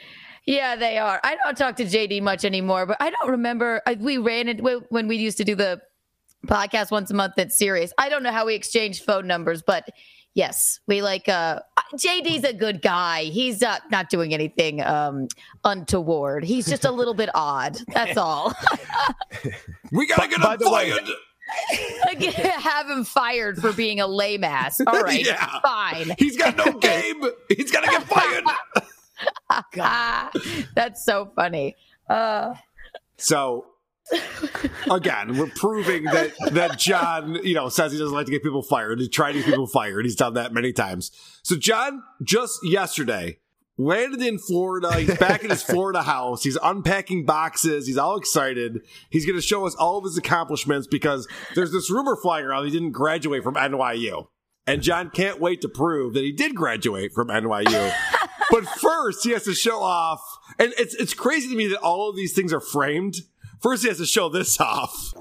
[SPEAKER 11] Yeah, they are. I don't talk to JD much anymore, but I don't remember. I, we ran it when when we used to do the podcast once a month at Sirius. I don't know how we exchanged phone numbers, but yes, we like. uh JD's a good guy. He's uh, not doing anything um untoward. He's just a little bit odd. That's all.
[SPEAKER 9] We gotta get
[SPEAKER 7] by
[SPEAKER 9] him
[SPEAKER 7] the way-
[SPEAKER 9] fired.
[SPEAKER 11] Like, have him fired for being a lame ass. All right,
[SPEAKER 9] Yeah.
[SPEAKER 11] fine.
[SPEAKER 9] He's got no game. He's gotta get fired.
[SPEAKER 11] Ah, That's so funny. Uh,
[SPEAKER 9] So again, we're proving that that John, you know, says he doesn't like to get people fired. He tried to get people fired. He's done that many times. So John just yesterday landed in Florida. He's back in his Florida house. He's unpacking boxes. He's all excited. He's going to show us all of his accomplishments because there's this rumor flying around he didn't graduate from NYU. And John can't wait to prove that he did graduate from NYU. but first, he has to show off. And it's it's crazy to me that all of these things are framed. First, he has to show this off.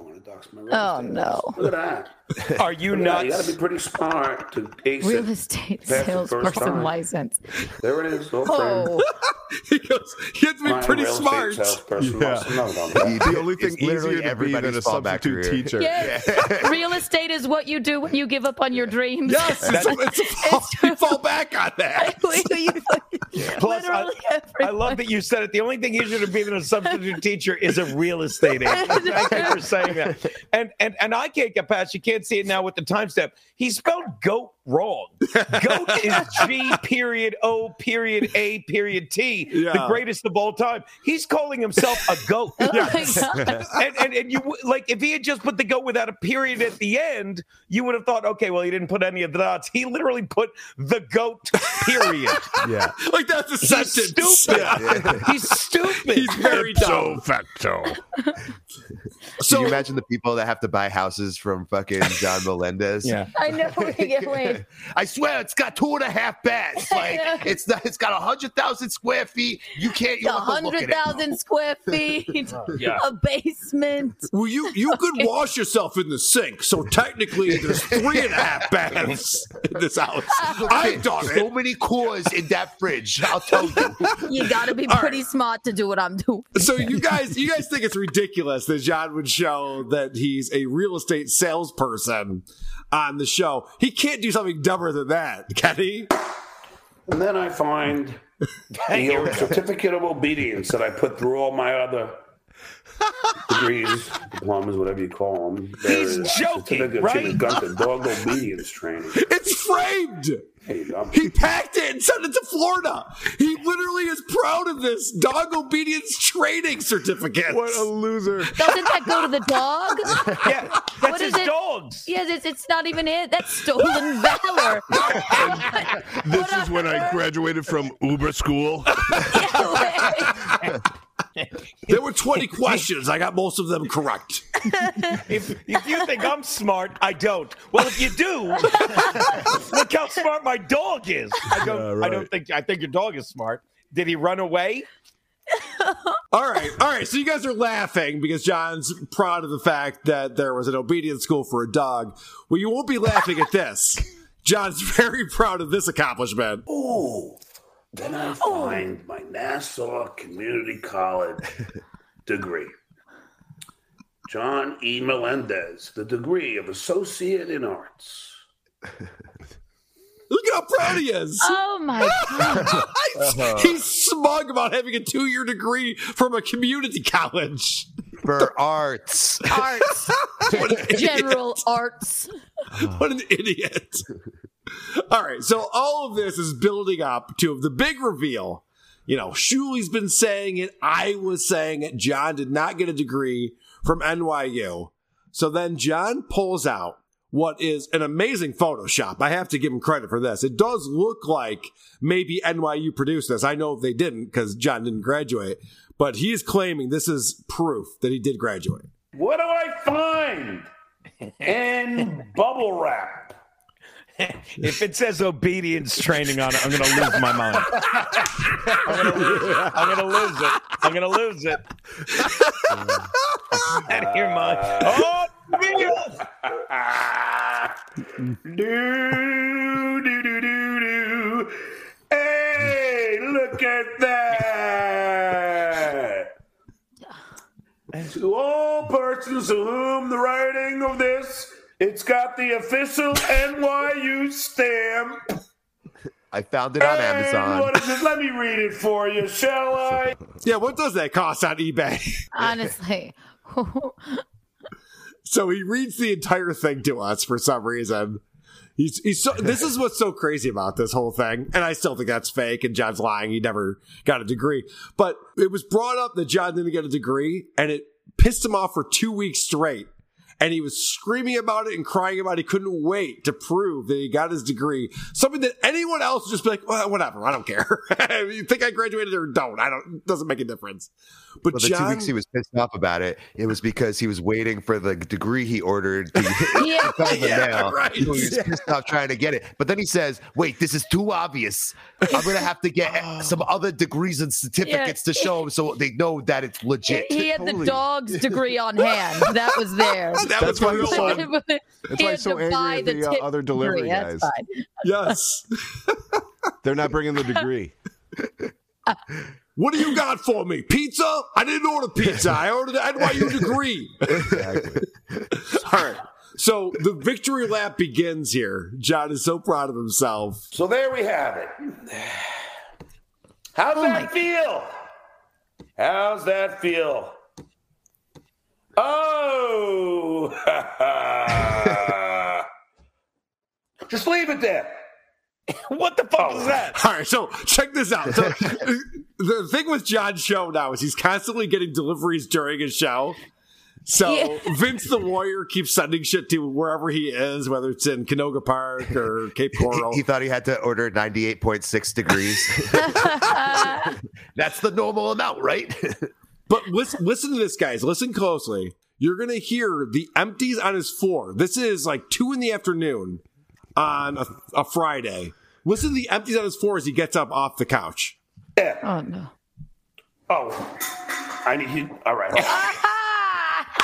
[SPEAKER 11] oh no.
[SPEAKER 3] Look at that.
[SPEAKER 7] Are you
[SPEAKER 3] Look at that. You got to be pretty smart to ace
[SPEAKER 11] Real estate
[SPEAKER 3] Pass
[SPEAKER 11] salesperson license.
[SPEAKER 3] There it is. All
[SPEAKER 11] Oh,
[SPEAKER 9] he goes, you have to be
[SPEAKER 3] framed.
[SPEAKER 9] pretty
[SPEAKER 3] My real estate
[SPEAKER 9] smart.
[SPEAKER 6] Yeah.
[SPEAKER 3] must know about.
[SPEAKER 6] The only thing
[SPEAKER 10] It's literally
[SPEAKER 6] easier to be than a
[SPEAKER 10] fallback
[SPEAKER 6] substitute
[SPEAKER 10] career.
[SPEAKER 6] teacher.
[SPEAKER 11] yeah. Real estate is what you do when you give up on your dreams.
[SPEAKER 9] Yes, it's, a, it's a fall, you fall back on that.
[SPEAKER 7] Plus, I, I love that you said it. The only thing easier to be than a substitute teacher is a real estate agent. Thank you for saying that. And and and I can't get past. You can't see it now with the time timestamp. He spelled goat wrong. Goat is G period O period A period T, the greatest of all time. He's calling himself a goat.
[SPEAKER 11] Oh my
[SPEAKER 7] and, and and you like if he had just put the goat without a period at the end, you would have thought, okay, well, he didn't put any of the dots. He literally put the goat period.
[SPEAKER 6] Yeah.
[SPEAKER 9] Like that's a
[SPEAKER 7] He's
[SPEAKER 9] sentence.
[SPEAKER 7] stupid. He's stupid.
[SPEAKER 9] He's very dumb.
[SPEAKER 6] So facto.
[SPEAKER 10] Can you imagine the people that have to buy houses from fucking John Melendez?
[SPEAKER 7] Yeah.
[SPEAKER 11] I know where you're going.
[SPEAKER 10] I swear it's got two and a half beds. Like it's not, it's got a hundred thousand square feet. You can't. You
[SPEAKER 11] A
[SPEAKER 10] don't have to look
[SPEAKER 11] hundred
[SPEAKER 10] at it.
[SPEAKER 11] thousand square feet,
[SPEAKER 7] Yeah.
[SPEAKER 11] a basement.
[SPEAKER 9] Well, you you could wash yourself in the sink, so technically there's three and a half baths in this house. I've done
[SPEAKER 10] So
[SPEAKER 9] it.
[SPEAKER 10] many cores in that fridge. I'll tell you.
[SPEAKER 11] You got to be
[SPEAKER 9] All
[SPEAKER 11] pretty smart to do what I'm doing.
[SPEAKER 9] So you guys, you guys think it's ridiculous that John would show that he's a real estate salesperson on the show? He can't do something dumber than that, can he?
[SPEAKER 3] And then I find the certificate of obedience that I put through all my other degrees, diplomas, whatever you call them.
[SPEAKER 7] He's joking, right?
[SPEAKER 3] Gunther, dog obedience training.
[SPEAKER 9] It's framed.
[SPEAKER 3] There.
[SPEAKER 9] He packed it and sent it to Florida. He literally is proud of this dog obedience training certificate.
[SPEAKER 6] What a loser.
[SPEAKER 11] Doesn't that go to the dog?
[SPEAKER 7] Yeah, that's
[SPEAKER 11] What
[SPEAKER 7] his
[SPEAKER 11] is it?
[SPEAKER 7] dogs.
[SPEAKER 11] Yes, it's, it's not even it. That's stolen valor.
[SPEAKER 6] This is when I graduated from Uber school.
[SPEAKER 9] There were 20 questions. I got most of them correct.
[SPEAKER 7] If, if you think I'm smart, I don't. Well, if you do, look how smart my dog is. I don't.
[SPEAKER 6] Yeah,
[SPEAKER 7] I don't think. I think your dog is smart. Did he run away?
[SPEAKER 9] All right, all right. So you guys are laughing because John's proud of the fact that there was an obedience school for a dog. Well, you won't be laughing at this. John's very proud of this accomplishment.
[SPEAKER 3] Ooh. Then I oh. find my Nassau Community College degree. John E. Melendez, the degree of Associate in Arts.
[SPEAKER 9] Look at how proud he is.
[SPEAKER 11] Oh my god.
[SPEAKER 9] He's smug about having a two-year degree from a community college.
[SPEAKER 10] For arts.
[SPEAKER 11] Arts.
[SPEAKER 9] What idiot.
[SPEAKER 11] General arts.
[SPEAKER 9] What an idiot. All right, so all of this is building up to the big reveal. You know, Shuli's been saying it. I was saying it. John did not get a degree from NYU. So then John pulls out what is an amazing Photoshop. I have to give him credit for this. It does look like maybe NYU produced this. I know they didn't because John didn't graduate, but he is claiming this is proof that he did graduate.
[SPEAKER 3] What do I find in bubble wrap?
[SPEAKER 7] If it says obedience training on it, I'm going to lose my mind. I'm going to I'm gonna lose it. I'm going to lose it. Out of your mind. Oh, videos!
[SPEAKER 3] do, do, do, do, do. Hey, look at that. To all persons to whom the writing of this, it's got the official NYU stamp.
[SPEAKER 10] I found it on
[SPEAKER 3] And
[SPEAKER 10] Amazon.
[SPEAKER 3] What is it? Let me read it for you, shall I?
[SPEAKER 9] Yeah, what does that cost on eBay?
[SPEAKER 11] Honestly.
[SPEAKER 9] so he reads the entire thing to us for some reason. He's he's so this is what's so crazy about this whole thing, and I still think that's fake. And John's lying; he never got a degree. But it was brought up that John didn't get a degree, and it pissed him off for two weeks straight. And he was screaming about it and crying about it. He couldn't wait to prove that he got his degree. Something that anyone else would just be like, well, whatever, I don't care. you think I graduated or don't? I don't. It doesn't make a difference. But
[SPEAKER 10] Well, the
[SPEAKER 9] John,
[SPEAKER 10] two weeks he was pissed off about it, it was because he was waiting for the degree he ordered to,
[SPEAKER 11] Yeah.
[SPEAKER 10] to the
[SPEAKER 9] Yeah,
[SPEAKER 10] mail.
[SPEAKER 9] right.
[SPEAKER 10] So he was pissed off trying to get it. But then he says, "Wait, this is too obvious. I'm going to have to get some other degrees and certificates to show them so they know that it's legit."
[SPEAKER 11] He had the dog's degree on hand. That was there.
[SPEAKER 6] That's why he's so,
[SPEAKER 11] He
[SPEAKER 6] that's why he's so angry at the uh, other delivery
[SPEAKER 11] degree. That's
[SPEAKER 6] guys.
[SPEAKER 11] fine.
[SPEAKER 9] yes.
[SPEAKER 6] They're not bringing the degree.
[SPEAKER 9] What do you got for me? Pizza? I didn't order pizza. I ordered an NYU degree. Exactly. All right. So the victory lap begins here. John is so proud of himself.
[SPEAKER 3] So there we have it. How's oh that feel? How's that feel? Oh, just leave it there.
[SPEAKER 7] What the fuck oh. is that?
[SPEAKER 9] All right, so check this out. So the thing with John's show now is he's constantly getting deliveries during his show. So
[SPEAKER 11] Yeah.
[SPEAKER 9] Vince the Warrior keeps sending shit to wherever he is, whether it's in Canoga Park or Cape Coral.
[SPEAKER 10] He thought he had to order 98.6 degrees. That's the normal amount, right?
[SPEAKER 9] But listen, listen to this, guys. Listen closely. You're gonna hear the empties on his floor. This is like two in the afternoon on a, a Friday. Listen to the empties on his floor as he gets up off the couch. Eh.
[SPEAKER 11] Oh no.
[SPEAKER 3] Oh, I need you. All right.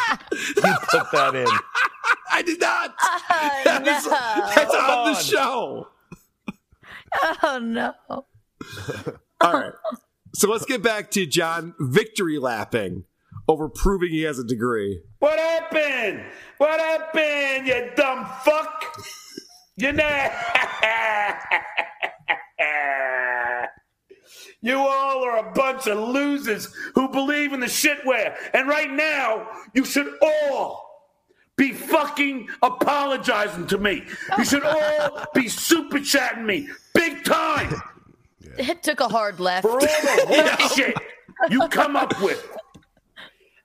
[SPEAKER 7] You put that in.
[SPEAKER 9] I did not.
[SPEAKER 11] Oh,
[SPEAKER 9] That is-
[SPEAKER 11] no.
[SPEAKER 9] that's on
[SPEAKER 7] Come
[SPEAKER 9] the show.
[SPEAKER 11] Oh no.
[SPEAKER 9] All right. So let's get back to John victory lapping over proving he has a degree.
[SPEAKER 3] What happened? What happened, you dumb fuck? You know. You all are a bunch of losers who believe in the shitware. And right now, you should all be fucking apologizing to me. You should all be super chatting me big time
[SPEAKER 11] It took a hard left.
[SPEAKER 3] for all the horse shit you come up with.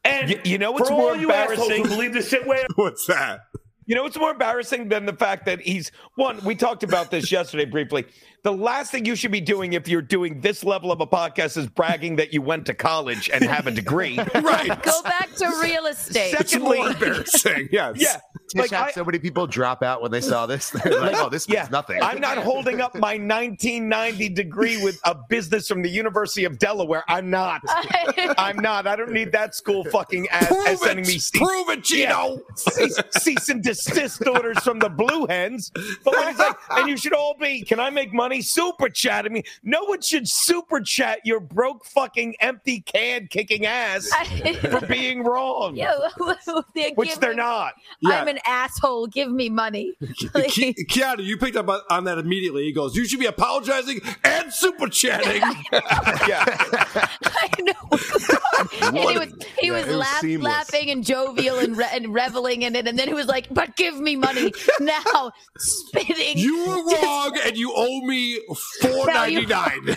[SPEAKER 3] And
[SPEAKER 7] You- you know what's
[SPEAKER 3] for
[SPEAKER 7] more
[SPEAKER 3] all you assholes
[SPEAKER 7] embarrassing?
[SPEAKER 3] who believe the shitware.
[SPEAKER 9] What's that?
[SPEAKER 7] You know what's more embarrassing than the fact that he's one? We talked about this yesterday briefly. The last thing you should be doing if you're doing this level of a podcast is bragging that you went to college and have a degree.
[SPEAKER 9] right.
[SPEAKER 11] Go back to real estate.
[SPEAKER 9] It's more embarrassing. Yes.
[SPEAKER 7] Yeah.
[SPEAKER 10] Tish
[SPEAKER 7] Like,
[SPEAKER 10] had
[SPEAKER 7] I-
[SPEAKER 10] so many people drop out when they saw this. They're like, oh, this means nothing.
[SPEAKER 7] I'm not holding up my 1990 degree with a business from the University of Delaware. I'm not. I'm not. I don't need that school fucking ass
[SPEAKER 9] Prove
[SPEAKER 7] as sending
[SPEAKER 9] it.
[SPEAKER 7] me cease,
[SPEAKER 9] Prove it, Geno.
[SPEAKER 7] cease, cease and desist orders from the Blue Hens. But when he's like, and you should all be, can I make money? Super chat. I mean, no one should super chat your broke fucking empty can kicking ass for being wrong.
[SPEAKER 11] Yeah, they
[SPEAKER 7] Which
[SPEAKER 11] give
[SPEAKER 7] they're
[SPEAKER 11] me-
[SPEAKER 7] not.
[SPEAKER 11] I'm an asshole. Give me money.
[SPEAKER 9] Ke- Keanu, you picked up on that immediately. He goes, "You should be apologizing and super chatting." yeah.
[SPEAKER 11] I know. and he was he
[SPEAKER 6] Yeah,
[SPEAKER 11] was,
[SPEAKER 6] it was
[SPEAKER 11] laugh, laughing and jovial and, re- and reveling in it, and then he was like, "But give me money now." Spitting.
[SPEAKER 9] You were wrong, and you owe me four ninety nine.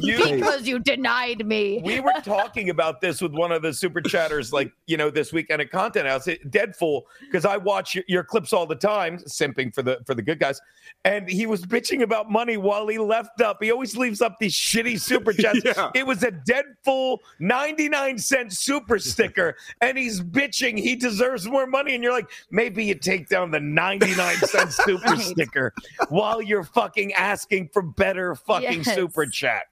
[SPEAKER 7] You-
[SPEAKER 11] because you denied me.
[SPEAKER 7] we were talking about this with one of the super chatters, like you know, this weekend at Content House, Deadful, because I watch your, your clips all the time, simping for the for the good guys, and he was bitching about money while he left up. He always leaves up these shitty super chats.
[SPEAKER 9] Yeah.
[SPEAKER 7] It was a Deadful ninety nine cent super sticker, and he's bitching he deserves more money, and you're like, maybe you take down the ninety nine cent super
[SPEAKER 11] Right.
[SPEAKER 7] sticker while you're fucking asking for better fucking
[SPEAKER 11] Yes.
[SPEAKER 7] super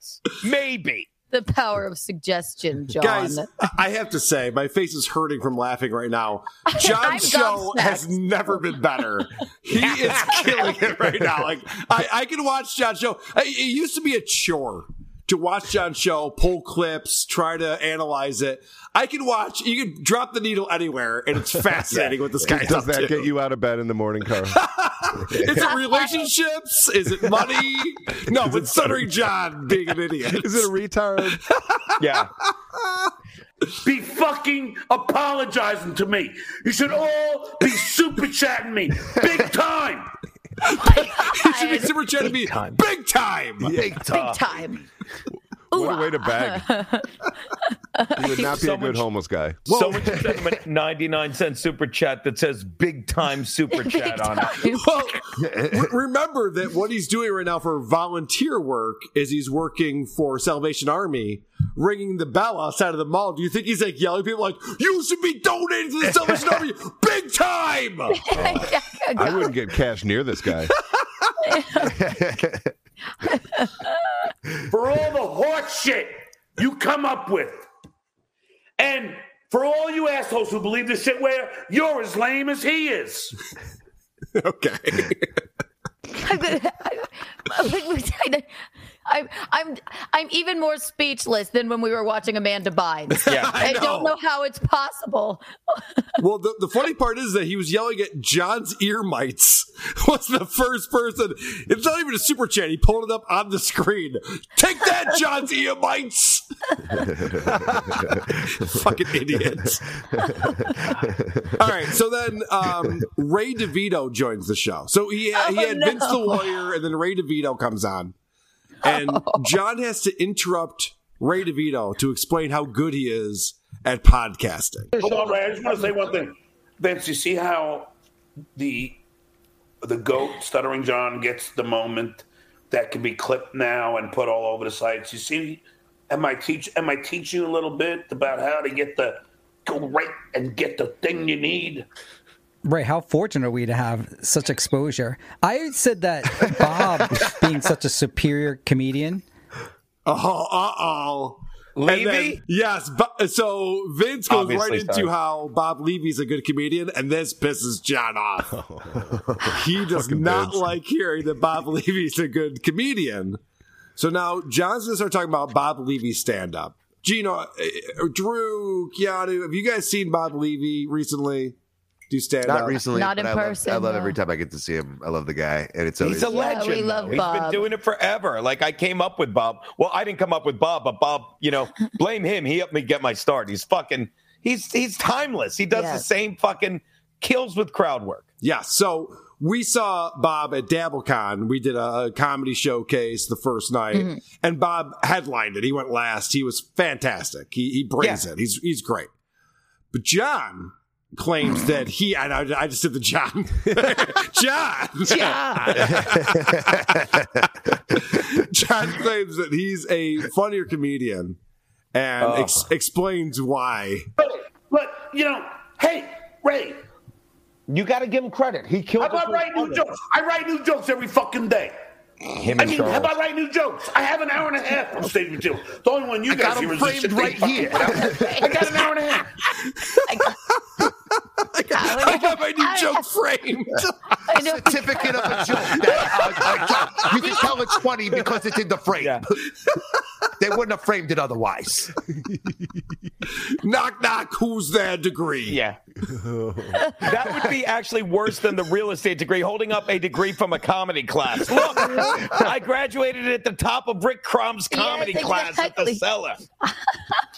[SPEAKER 7] chats. Maybe.
[SPEAKER 11] The power of suggestion, John.
[SPEAKER 9] Guys, I have to say, my face is hurting from laughing right now.
[SPEAKER 11] I'm
[SPEAKER 9] John's show
[SPEAKER 11] gobsmacked.
[SPEAKER 9] has never been better. He is killing it right now. Like I, I can watch John's show. It used to be a chore to watch John's show, pull clips, try to analyze it. I can watch. You can drop the needle anywhere, and it's fascinating what this guy
[SPEAKER 6] Does
[SPEAKER 9] up
[SPEAKER 6] that
[SPEAKER 9] to.
[SPEAKER 6] get you out of bed in the morning, Carl?
[SPEAKER 9] Is it relationships? Is it money? No, it's Stuttering John being an idiot.
[SPEAKER 6] Is it a retard?
[SPEAKER 7] Yeah.
[SPEAKER 3] Be fucking apologizing to me. You should all be super chatting me big time.
[SPEAKER 9] He should be super chatting me big time.
[SPEAKER 10] Big time.
[SPEAKER 11] Big time.
[SPEAKER 6] What a way to bag. He would not be a good
[SPEAKER 7] sh-
[SPEAKER 6] homeless guy.
[SPEAKER 7] Someone should send him a 99 cent super chat that says big time super chat on it.
[SPEAKER 9] Well, remember that what he's doing right now for volunteer work is he's working for Salvation Army, ringing the bell outside of the mall. Do you think he's like yelling at people like, "You should be donating to the Salvation Army big time"?
[SPEAKER 6] I wouldn't get cash near this guy.
[SPEAKER 3] for all the horse shit you come up with. And for all you assholes who believe this shit where you're as lame as he is.
[SPEAKER 9] okay.
[SPEAKER 11] I'm, I'm, I'm even more speechless than when we were watching Amanda Bynes.
[SPEAKER 9] Yeah, I
[SPEAKER 11] I, don't
[SPEAKER 9] know.
[SPEAKER 11] know how it's possible.
[SPEAKER 9] Well, the, the funny part is that he was yelling at John's ear mites. Was the first person. It's not even a super chat. He pulled it up on the screen. Take that, John's ear mites. Fucking idiots. All right, so then um, Ray DeVito joins the show. So he, he had
[SPEAKER 11] no.
[SPEAKER 9] Vince the lawyer, and then Ray DeVito comes on, and John has to interrupt Ray DeVito to explain how good he is at podcasting.
[SPEAKER 3] Hold on, Ray. I just want to say one thing. Vince, you see how the the goat stuttering John gets the moment that can be clipped now and put all over the sites. You see, am I teach am I teaching you a little bit about how to get the go right and get the thing you need?
[SPEAKER 2] Ray, how fortunate are we to have such exposure? I said that Bob, being such a superior comedian,
[SPEAKER 9] Oh, uh oh.
[SPEAKER 7] Levy?
[SPEAKER 9] yes. Bo- so Vince goes
[SPEAKER 7] Obviously,
[SPEAKER 9] right into
[SPEAKER 7] sorry.
[SPEAKER 9] how Bob Levy's a good comedian, and this pisses John off. he does
[SPEAKER 6] Fucking
[SPEAKER 9] not
[SPEAKER 6] Vince.
[SPEAKER 9] like hearing that Bob Levy's a good comedian. So now John's gonna start talking about Bob Levy's stand up. Geno, uh, Drew, Keanu, have you guys seen Bob Levy recently? Do stand
[SPEAKER 10] Not
[SPEAKER 9] up?
[SPEAKER 10] recently.
[SPEAKER 11] Not in
[SPEAKER 10] I love-
[SPEAKER 11] person,
[SPEAKER 10] I love
[SPEAKER 11] no.
[SPEAKER 10] every time I get to see him. I love the guy, and it's always
[SPEAKER 7] He's a
[SPEAKER 11] Yeah,
[SPEAKER 7] legend.
[SPEAKER 11] we love
[SPEAKER 7] though. He's been doing it forever. Like I came up with Bob. Well, I didn't come up with Bob, but Bob, you know, blame him. He helped me get my start. He's fucking. He's he's timeless. He does the same fucking kills with crowd work.
[SPEAKER 9] Yeah. So we saw Bob at DabbleCon. We did a comedy showcase the first night,
[SPEAKER 11] Mm-hmm.
[SPEAKER 9] and Bob headlined it. He went last. He was fantastic. He he brings it. He's he's great. But John claims that he. And I, I just did the John. John. John claims that he's a funnier comedian and
[SPEAKER 7] Oh.
[SPEAKER 9] ex- explains why.
[SPEAKER 3] But, but you know, hey, Ray,
[SPEAKER 7] You got to give him credit. He killed.
[SPEAKER 3] how about
[SPEAKER 7] us
[SPEAKER 3] write
[SPEAKER 7] with
[SPEAKER 3] new jokes? I write new jokes every fucking day.
[SPEAKER 7] Him
[SPEAKER 3] I mean,
[SPEAKER 7] Charles.
[SPEAKER 3] how about write new jokes? I have an hour and a half on stage material. The only one you
[SPEAKER 10] I
[SPEAKER 3] guys
[SPEAKER 10] got 'em
[SPEAKER 3] hear is
[SPEAKER 10] framed right here.
[SPEAKER 3] I got an hour and a half.
[SPEAKER 9] I got my new joke framed.
[SPEAKER 11] I know.
[SPEAKER 10] certificate of a joke. That, uh, uh, you can tell it's funny because it's in the frame.
[SPEAKER 7] Yeah.
[SPEAKER 10] they wouldn't have framed it otherwise.
[SPEAKER 9] knock knock. Who's there? Degree.
[SPEAKER 7] Yeah. That would be actually worse than the real estate degree, holding up a degree from a comedy class. Look, I graduated at the top of Rick Crom's comedy
[SPEAKER 13] Yes,
[SPEAKER 7] class at the
[SPEAKER 13] exactly.
[SPEAKER 7] cellar.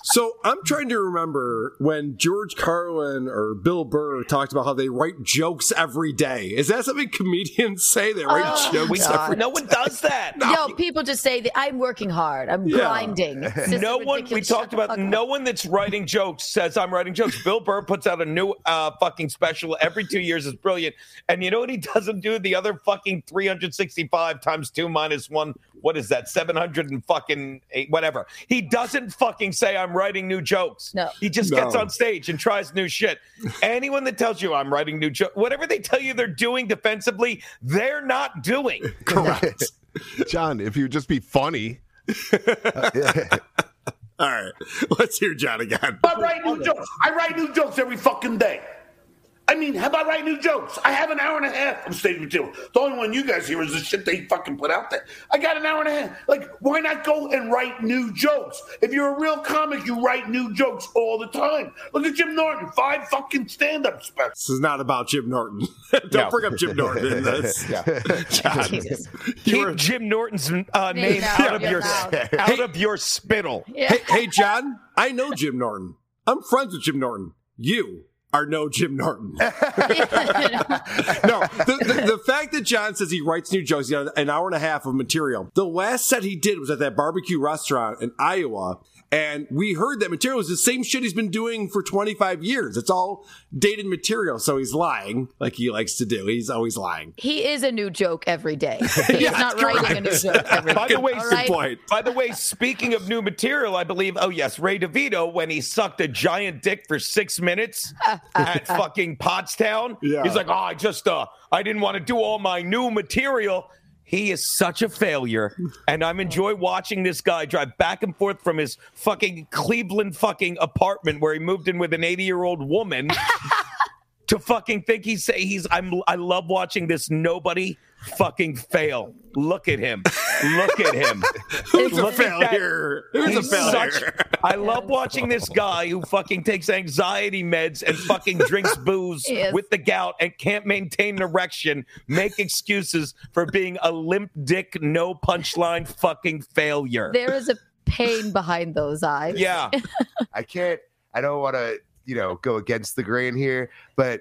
[SPEAKER 9] So I'm trying to remember when George Carlin or Bill Burr talked about how they write jokes every day. Is that something comedians say? They write
[SPEAKER 11] Oh,
[SPEAKER 9] jokes
[SPEAKER 11] God.
[SPEAKER 9] every
[SPEAKER 7] No one does that.
[SPEAKER 11] Yo, people just say that I'm working hard. I'm
[SPEAKER 9] Yeah.
[SPEAKER 11] grinding.
[SPEAKER 7] No one we talked about no one that's writing jokes says i'm writing jokes bill burr puts out a new uh, fucking special every two years is brilliant. And you know what he doesn't do? The other fucking 365 times two minus one what is that? 700 and fucking eight, whatever. He doesn't fucking say i'm writing new jokes.
[SPEAKER 11] No.
[SPEAKER 7] He just
[SPEAKER 9] No.
[SPEAKER 7] gets on stage and tries new shit. Anyone that tells you i'm writing new jokes whatever they tell you they're doing defensively they're not doing.
[SPEAKER 9] Correct.
[SPEAKER 6] John, if you just be funny.
[SPEAKER 9] All right, let's hear John again.
[SPEAKER 3] I write new jokes. I write new jokes every fucking day. I mean, how about write new jokes? I have an hour and a half of stage material. The only one you guys hear is the shit they fucking put out there. I got an hour and a half. Like, why not go and write new jokes? If you're a real comic, you write new jokes all the time. Look at Jim Norton, five fucking stand-up specials.
[SPEAKER 9] This is not about Jim Norton. Don't
[SPEAKER 7] No.
[SPEAKER 9] bring up Jim Norton in this. John,
[SPEAKER 7] keep jim norton's uh, name out of your out of your spittle
[SPEAKER 9] Hey, hey, John, I know Jim Norton. I'm friends with Jim Norton. You are no Jim Norton. no, the, the, the fact that John says he writes new jokes, he got an hour and a half of material. The last set he did was at that barbecue restaurant in Iowa. And we heard that material is the same shit he's been doing for 25 years. It's all dated material. So he's lying like he likes to do. He's always lying.
[SPEAKER 11] He is a new joke every day. He
[SPEAKER 9] Yeah,
[SPEAKER 11] not
[SPEAKER 9] correct.
[SPEAKER 11] writing a new joke every day.
[SPEAKER 7] By the way,
[SPEAKER 11] All right?
[SPEAKER 7] by the way, speaking of new material, I believe. Oh yes, Ray DeVito when he sucked a giant dick for six minutes at fucking Pottstown.
[SPEAKER 9] Yeah.
[SPEAKER 7] He's like, oh, I just, uh, I didn't want to do all my new material. He is such a failure, and I'm enjoy watching this guy drive back and forth from his fucking Cleveland fucking apartment where he moved in with an 80 year old woman. to fucking think he's say he's I'm I love watching this nobody fucking fail. Look at him. Look at him.
[SPEAKER 9] Who's a
[SPEAKER 7] Look that.
[SPEAKER 9] failure? Who's a failure?
[SPEAKER 7] such- I love watching this guy who fucking takes anxiety meds and fucking drinks booze
[SPEAKER 11] Yes.
[SPEAKER 7] with the gout and can't maintain an erection, make excuses for being a limp dick, no punchline fucking failure.
[SPEAKER 11] There is a pain behind those eyes.
[SPEAKER 7] Yeah.
[SPEAKER 10] I can't. I don't want to, you know, go against the grain here, but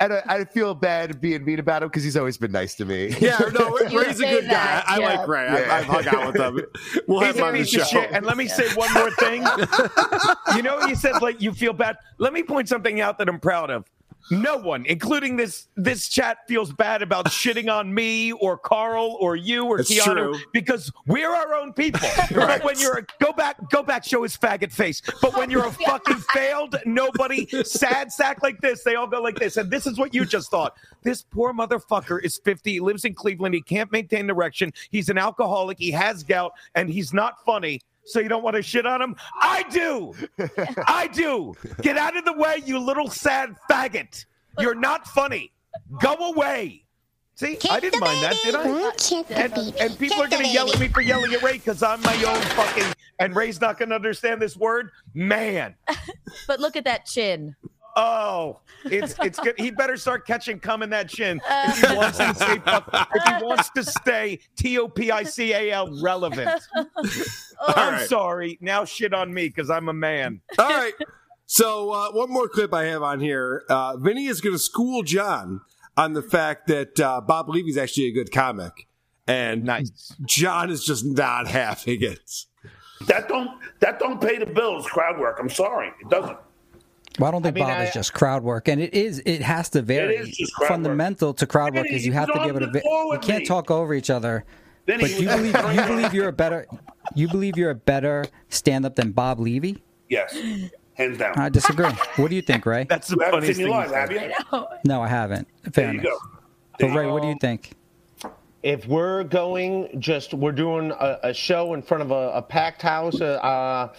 [SPEAKER 10] I, don't, I feel bad being mean about him because he's always been nice to me.
[SPEAKER 9] Yeah, no, Ray's a
[SPEAKER 11] say
[SPEAKER 9] good guy. I
[SPEAKER 11] yeah.
[SPEAKER 9] like Ray. I,
[SPEAKER 10] Yeah.
[SPEAKER 9] I've hung out with him. We'll have
[SPEAKER 7] He's
[SPEAKER 9] him on the show.
[SPEAKER 7] shit. And let me say one more thing. you know, you said like you feel bad. Let me point something out that I'm proud of. No one, including this this chat, feels bad about shitting on me or Carl or you or
[SPEAKER 9] It's
[SPEAKER 7] Keanu
[SPEAKER 9] true.
[SPEAKER 7] because we're our own people. But when you're a, go back, go back, show his faggot face. But when you're a fucking failed nobody, sad sack like this, they all go like this. And this is what you just thought. This poor motherfucker is 50, he lives in Cleveland, he can't maintain an erection, he's an alcoholic, he has gout, and he's not funny. So you don't want to shit on him? I do. I do. Get out of the way, you little sad faggot. You're not funny. Go away. See, I didn't mind that, did I? And, and people are going to yell at me for yelling at Ray because I'm my own fucking, and Ray's not going to understand this word. Man.
[SPEAKER 11] But look at that chin.
[SPEAKER 7] Oh, it's it's good. He better start catching cum in that chin if he wants to stay, if he wants to stay T O P I C A L relevant. I'm
[SPEAKER 9] right.
[SPEAKER 7] sorry. Now shit on me because I'm a man.
[SPEAKER 9] All right. So uh, one more clip I have on here. Uh, Vinny is going to school John on the fact that uh, Bob Levy's actually a good comic, and
[SPEAKER 7] nice.
[SPEAKER 9] John is just not having it.
[SPEAKER 3] That don't that don't pay the bills. Crowd work. I'm sorry, it doesn't.
[SPEAKER 2] Well, I don't think
[SPEAKER 3] I mean,
[SPEAKER 2] Bob
[SPEAKER 3] I-
[SPEAKER 2] is just crowd work, and it is. It has to vary.
[SPEAKER 3] is just crowd work.
[SPEAKER 2] Fundamental to crowd work
[SPEAKER 3] Vinny,
[SPEAKER 2] is you have to be
[SPEAKER 3] on
[SPEAKER 2] able to.
[SPEAKER 3] the
[SPEAKER 2] vi-
[SPEAKER 3] floor
[SPEAKER 2] You can't
[SPEAKER 3] me.
[SPEAKER 2] talk over each other.
[SPEAKER 3] Vinny,
[SPEAKER 2] but
[SPEAKER 3] he
[SPEAKER 2] you believe you believe you're a better. You believe you're a better stand-up than Bob Levy.
[SPEAKER 3] Yes, hands down.
[SPEAKER 2] I disagree. What do you think, Ray?
[SPEAKER 7] That's the
[SPEAKER 3] You haven't
[SPEAKER 7] funniest
[SPEAKER 3] seen me
[SPEAKER 7] thing.
[SPEAKER 3] live,
[SPEAKER 7] you
[SPEAKER 3] have
[SPEAKER 7] said.
[SPEAKER 3] you?
[SPEAKER 2] No, I haven't. In
[SPEAKER 3] There you
[SPEAKER 2] Fairness.
[SPEAKER 3] go.
[SPEAKER 2] But Ray, what do you think?
[SPEAKER 19] if we're going just we're doing a, a show in front of a, a packed house uh, uh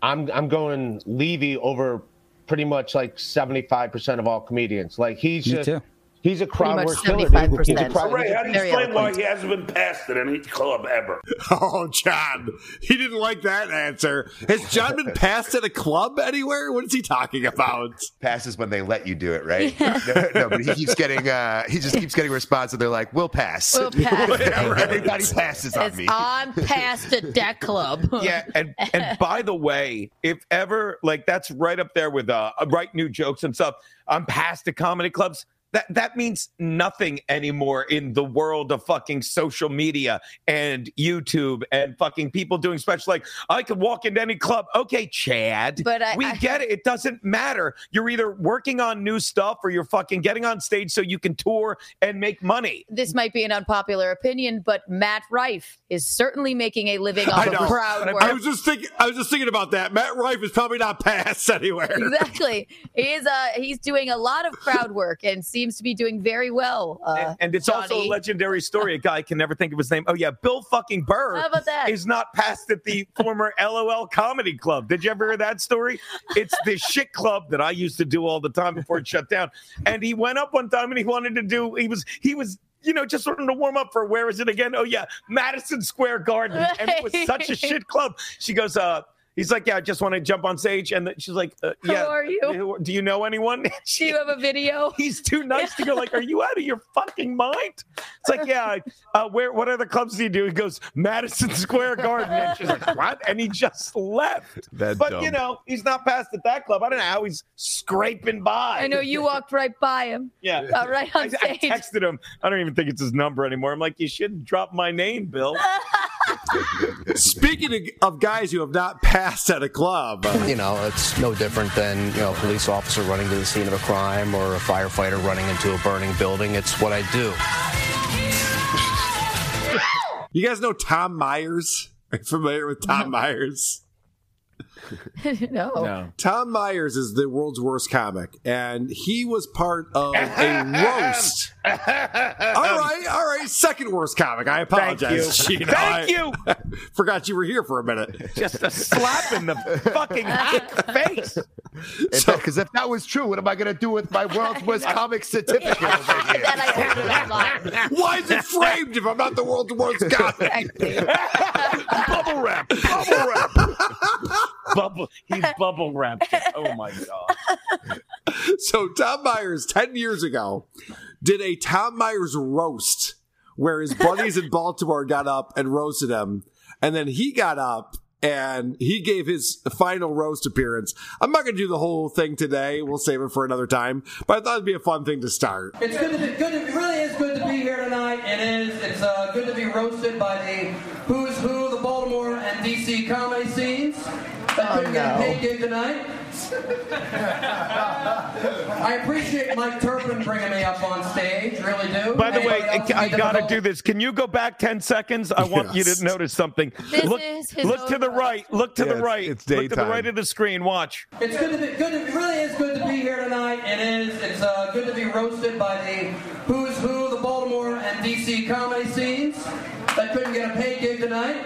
[SPEAKER 19] i'm i'm going levy over pretty much like 75% of all comedians like he's
[SPEAKER 2] Me
[SPEAKER 19] just
[SPEAKER 2] too.
[SPEAKER 19] He's a crowd
[SPEAKER 11] much
[SPEAKER 19] work killer. dude. He's a
[SPEAKER 11] 75%.
[SPEAKER 19] crowd-
[SPEAKER 3] Ray, how do you
[SPEAKER 11] Very
[SPEAKER 3] explain why he hasn't been passed at any club ever?
[SPEAKER 9] Oh, John, he didn't like that answer. Has John been passed at a club anywhere? What is he talking about?
[SPEAKER 10] Passes when they let you do it, right? no, no, but he keeps getting. uh He just keeps getting a response, and they're like, "We'll pass."
[SPEAKER 11] We'll pass.
[SPEAKER 10] Everybody passes on
[SPEAKER 11] It's
[SPEAKER 10] me.
[SPEAKER 11] on past at that club.
[SPEAKER 7] yeah, and and by the way, if ever like that's right up there with uh write new jokes and stuff. I'm past the comedy clubs. That that means nothing anymore in the world of fucking social media and YouTube and fucking people doing special like I could walk into any club. Okay, Chad.
[SPEAKER 11] But I-
[SPEAKER 7] we
[SPEAKER 11] I-
[SPEAKER 7] get it. It doesn't matter. You're either working on new stuff or you're fucking getting on stage so you can tour and make money.
[SPEAKER 11] This might be an unpopular opinion, but Matt Rife is certainly making a living off of crowd work.
[SPEAKER 9] I was just thinking. I was just thinking about that. Matt Rife is probably not passed anywhere.
[SPEAKER 11] exactly. He is uh he's doing a lot of crowd work and seems to be doing very well. Uh,
[SPEAKER 7] and it's also a legendary story. A guy can never think of his name. Oh yeah, Bill fucking Burr
[SPEAKER 11] How about that?
[SPEAKER 7] is not passed at the former LOL Comedy Club. Did you ever hear that story? It's the shit club that I used to do all the time before it shut down. And he went up one time and he wanted to do. He was he was. You know, just wanting to warm up for where is it again? Oh yeah, Madison Square Garden, and it was such a shit club. She goes, uh, he's like, yeah, I just want to jump on stage, and she's like, uh,
[SPEAKER 11] How
[SPEAKER 7] yeah,
[SPEAKER 11] are you?
[SPEAKER 7] Do you know anyone?
[SPEAKER 11] Do you have a video?
[SPEAKER 7] He's too nice to go. Like, are you out of your fucking mind? It's like, yeah. Uh, where? What other clubs do you do? He goes Madison Square Garden, and she's like, what? And he just left.
[SPEAKER 10] That's
[SPEAKER 7] but
[SPEAKER 10] dumb.
[SPEAKER 7] you know, he's not passed at that club. I don't know how he's scraping by.
[SPEAKER 11] I know you walked right by him.
[SPEAKER 7] Yeah,
[SPEAKER 11] Uh, right on
[SPEAKER 7] I, I texted him. I don't even think it's his number anymore. I'm like, you shouldn't drop my name, Bill.
[SPEAKER 9] Speaking of, of guys who have not passed at a club,
[SPEAKER 20] You know, it's no different than, you know, a police officer running to the scene of a crime or a firefighter running into a burning building. It's what I do.
[SPEAKER 9] you guys know Tom Myers? Are you familiar with Tom Myers?
[SPEAKER 11] no.
[SPEAKER 9] Tom Myers is the world's worst comic, and he was part of a roast. all right, all right. Second worst comic. I apologize.
[SPEAKER 7] Thank you.
[SPEAKER 9] Geno.
[SPEAKER 7] Thank
[SPEAKER 9] I- forgot you were here for a minute.
[SPEAKER 7] Just a slap in the fucking face.
[SPEAKER 10] Because if that was true, what am I going to do with my world's worst comic certificate over here?
[SPEAKER 9] Why is it framed if I'm not the world's worst comic?
[SPEAKER 7] bubble wrap, bubble wrap, bubble. He's bubble wrapped. it. Oh my god.
[SPEAKER 9] So Tom Myers, ten years ago, did a Tom Myers roast where his buddies in Baltimore got up and roasted him, and then he got up and he gave his final roast appearance. I'm not going to do the whole thing today. We'll save it for another time. But I thought it'd be a fun thing to start.
[SPEAKER 21] It's good to be good. It really is good to be here tonight. It is. It's uh, good to be roasted by the who's who, of the Baltimore and DC comedy scenes. That
[SPEAKER 11] Oh,
[SPEAKER 21] couldn't get a
[SPEAKER 11] no.
[SPEAKER 21] paid gig tonight. I appreciate Mike Turpin bringing me up on stage. Really do.
[SPEAKER 7] By the way,
[SPEAKER 21] Anybody else
[SPEAKER 7] I gotta do this. Can you go back ten seconds? I want you to notice something.
[SPEAKER 11] This
[SPEAKER 7] look,
[SPEAKER 11] is his
[SPEAKER 7] look to the right. Look to
[SPEAKER 6] Yeah,
[SPEAKER 7] the
[SPEAKER 6] it's-
[SPEAKER 7] right.
[SPEAKER 6] it's
[SPEAKER 7] Look to the right of the screen. Watch.
[SPEAKER 21] It's good to be good. It really is good to be here tonight. It is. It's uh, good to be roasted by the who's who, the Baltimore and DC comedy scenes. That couldn't get a paid gig tonight.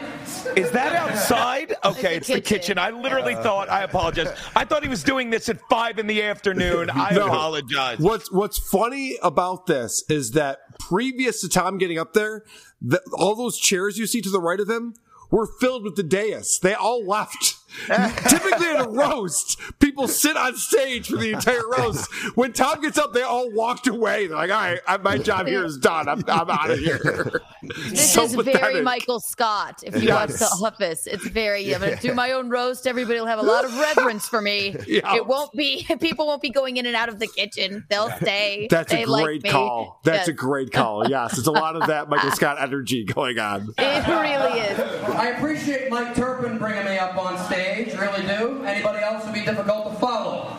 [SPEAKER 7] Is that outside? Okay, it's the kitchen. I literally uh, thought. I apologize. I thought he was doing this at five in the afternoon. I
[SPEAKER 9] No.
[SPEAKER 7] apologize.
[SPEAKER 9] What's What's funny about this is that previous to Tom getting up there, the, all those chairs you see to the right of him were filled with the dais. They all left. Typically at a roast, people sit on stage for the entire roast. When Tom gets up, they all walked away. They're like, "All right, my job here is done. I'm, I'm out of here."
[SPEAKER 11] This
[SPEAKER 9] So
[SPEAKER 11] is very. Michael Scott. If you
[SPEAKER 9] Yes.
[SPEAKER 11] watch The Office, it's very. I'm going to do my own roast. Everybody will have a lot of reverence for me.
[SPEAKER 9] Yeah.
[SPEAKER 11] It won't be. People won't be going in and out of the kitchen. They'll stay.
[SPEAKER 9] That's
[SPEAKER 11] they
[SPEAKER 9] a great
[SPEAKER 11] me.
[SPEAKER 9] call. That's
[SPEAKER 11] Yes.
[SPEAKER 9] a great call. Yes, it's a lot of that Michael Scott energy going on.
[SPEAKER 11] It really is.
[SPEAKER 21] I appreciate Mike Turpin bringing me up on stage. Really do. Anybody else would be difficult to follow.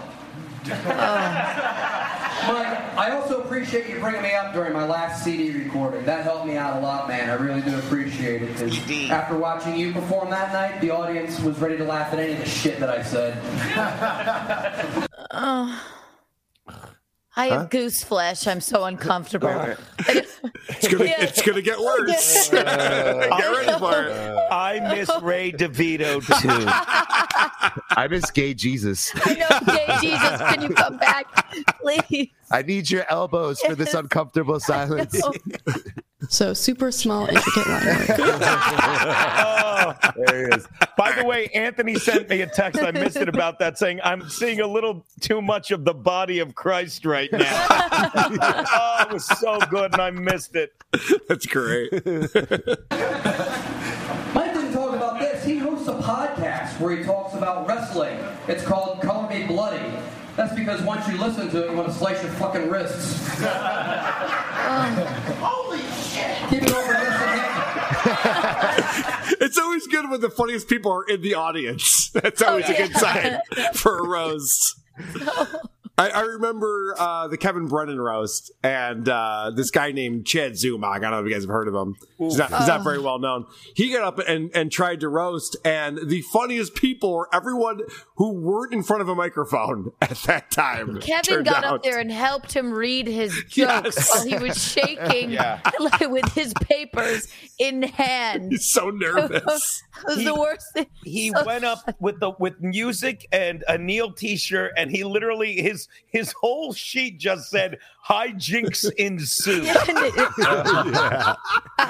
[SPEAKER 21] Mike, I also appreciate you bringing me up during my last CD recording. That helped me out a lot, man. I really do appreciate it. 'cause after watching you perform that night, the audience was ready to laugh at any of the shit that I said.
[SPEAKER 11] Oh. I have
[SPEAKER 9] Huh?
[SPEAKER 11] goose flesh. I'm so uncomfortable.
[SPEAKER 9] It's gonna, it's gonna get worse. Get ready for it.
[SPEAKER 7] Uh, I miss Ray DeVito too.
[SPEAKER 10] I miss gay Jesus.
[SPEAKER 11] I know, gay Jesus, can you come back, Please.
[SPEAKER 10] I need your elbows for this uncomfortable silence.
[SPEAKER 13] So super small, intricate line
[SPEAKER 7] oh,
[SPEAKER 10] there he is.
[SPEAKER 7] By the way, Anthony sent me a text. I missed it about that, saying I'm seeing a little too much of the body of Christ right now. oh, it was so good, and I missed it.
[SPEAKER 9] That's great.
[SPEAKER 21] Mike didn't talk about this. He hosts a podcast where he talks about wrestling. It's called Call Me Bloody. That's because once you listen to it, you want to slice your fucking wrists. Um. Holy shit! Keep it over
[SPEAKER 9] it's always good when the funniest people are in the audience. That's always
[SPEAKER 11] Oh,
[SPEAKER 9] a good sign for a roast. I, I remember uh, the Kevin Brennan roast, and uh, this guy named Chad Zumock. I don't know if you guys have heard of him. He's not, he's not very well known. He got up and, and tried to roast, and the funniest people were everyone who weren't in front of a microphone at that time.
[SPEAKER 11] Kevin got
[SPEAKER 9] out.
[SPEAKER 11] up there and helped him read his jokes
[SPEAKER 9] Yes.
[SPEAKER 11] while he was shaking
[SPEAKER 7] Yeah.
[SPEAKER 11] with his papers in hand.
[SPEAKER 9] He's so nervous.
[SPEAKER 11] it was
[SPEAKER 7] He-
[SPEAKER 11] the worst thing.
[SPEAKER 7] He
[SPEAKER 11] So-
[SPEAKER 7] went up with the with music and a Neil T-shirt, and he literally his his whole sheet just said "hijinks ensue."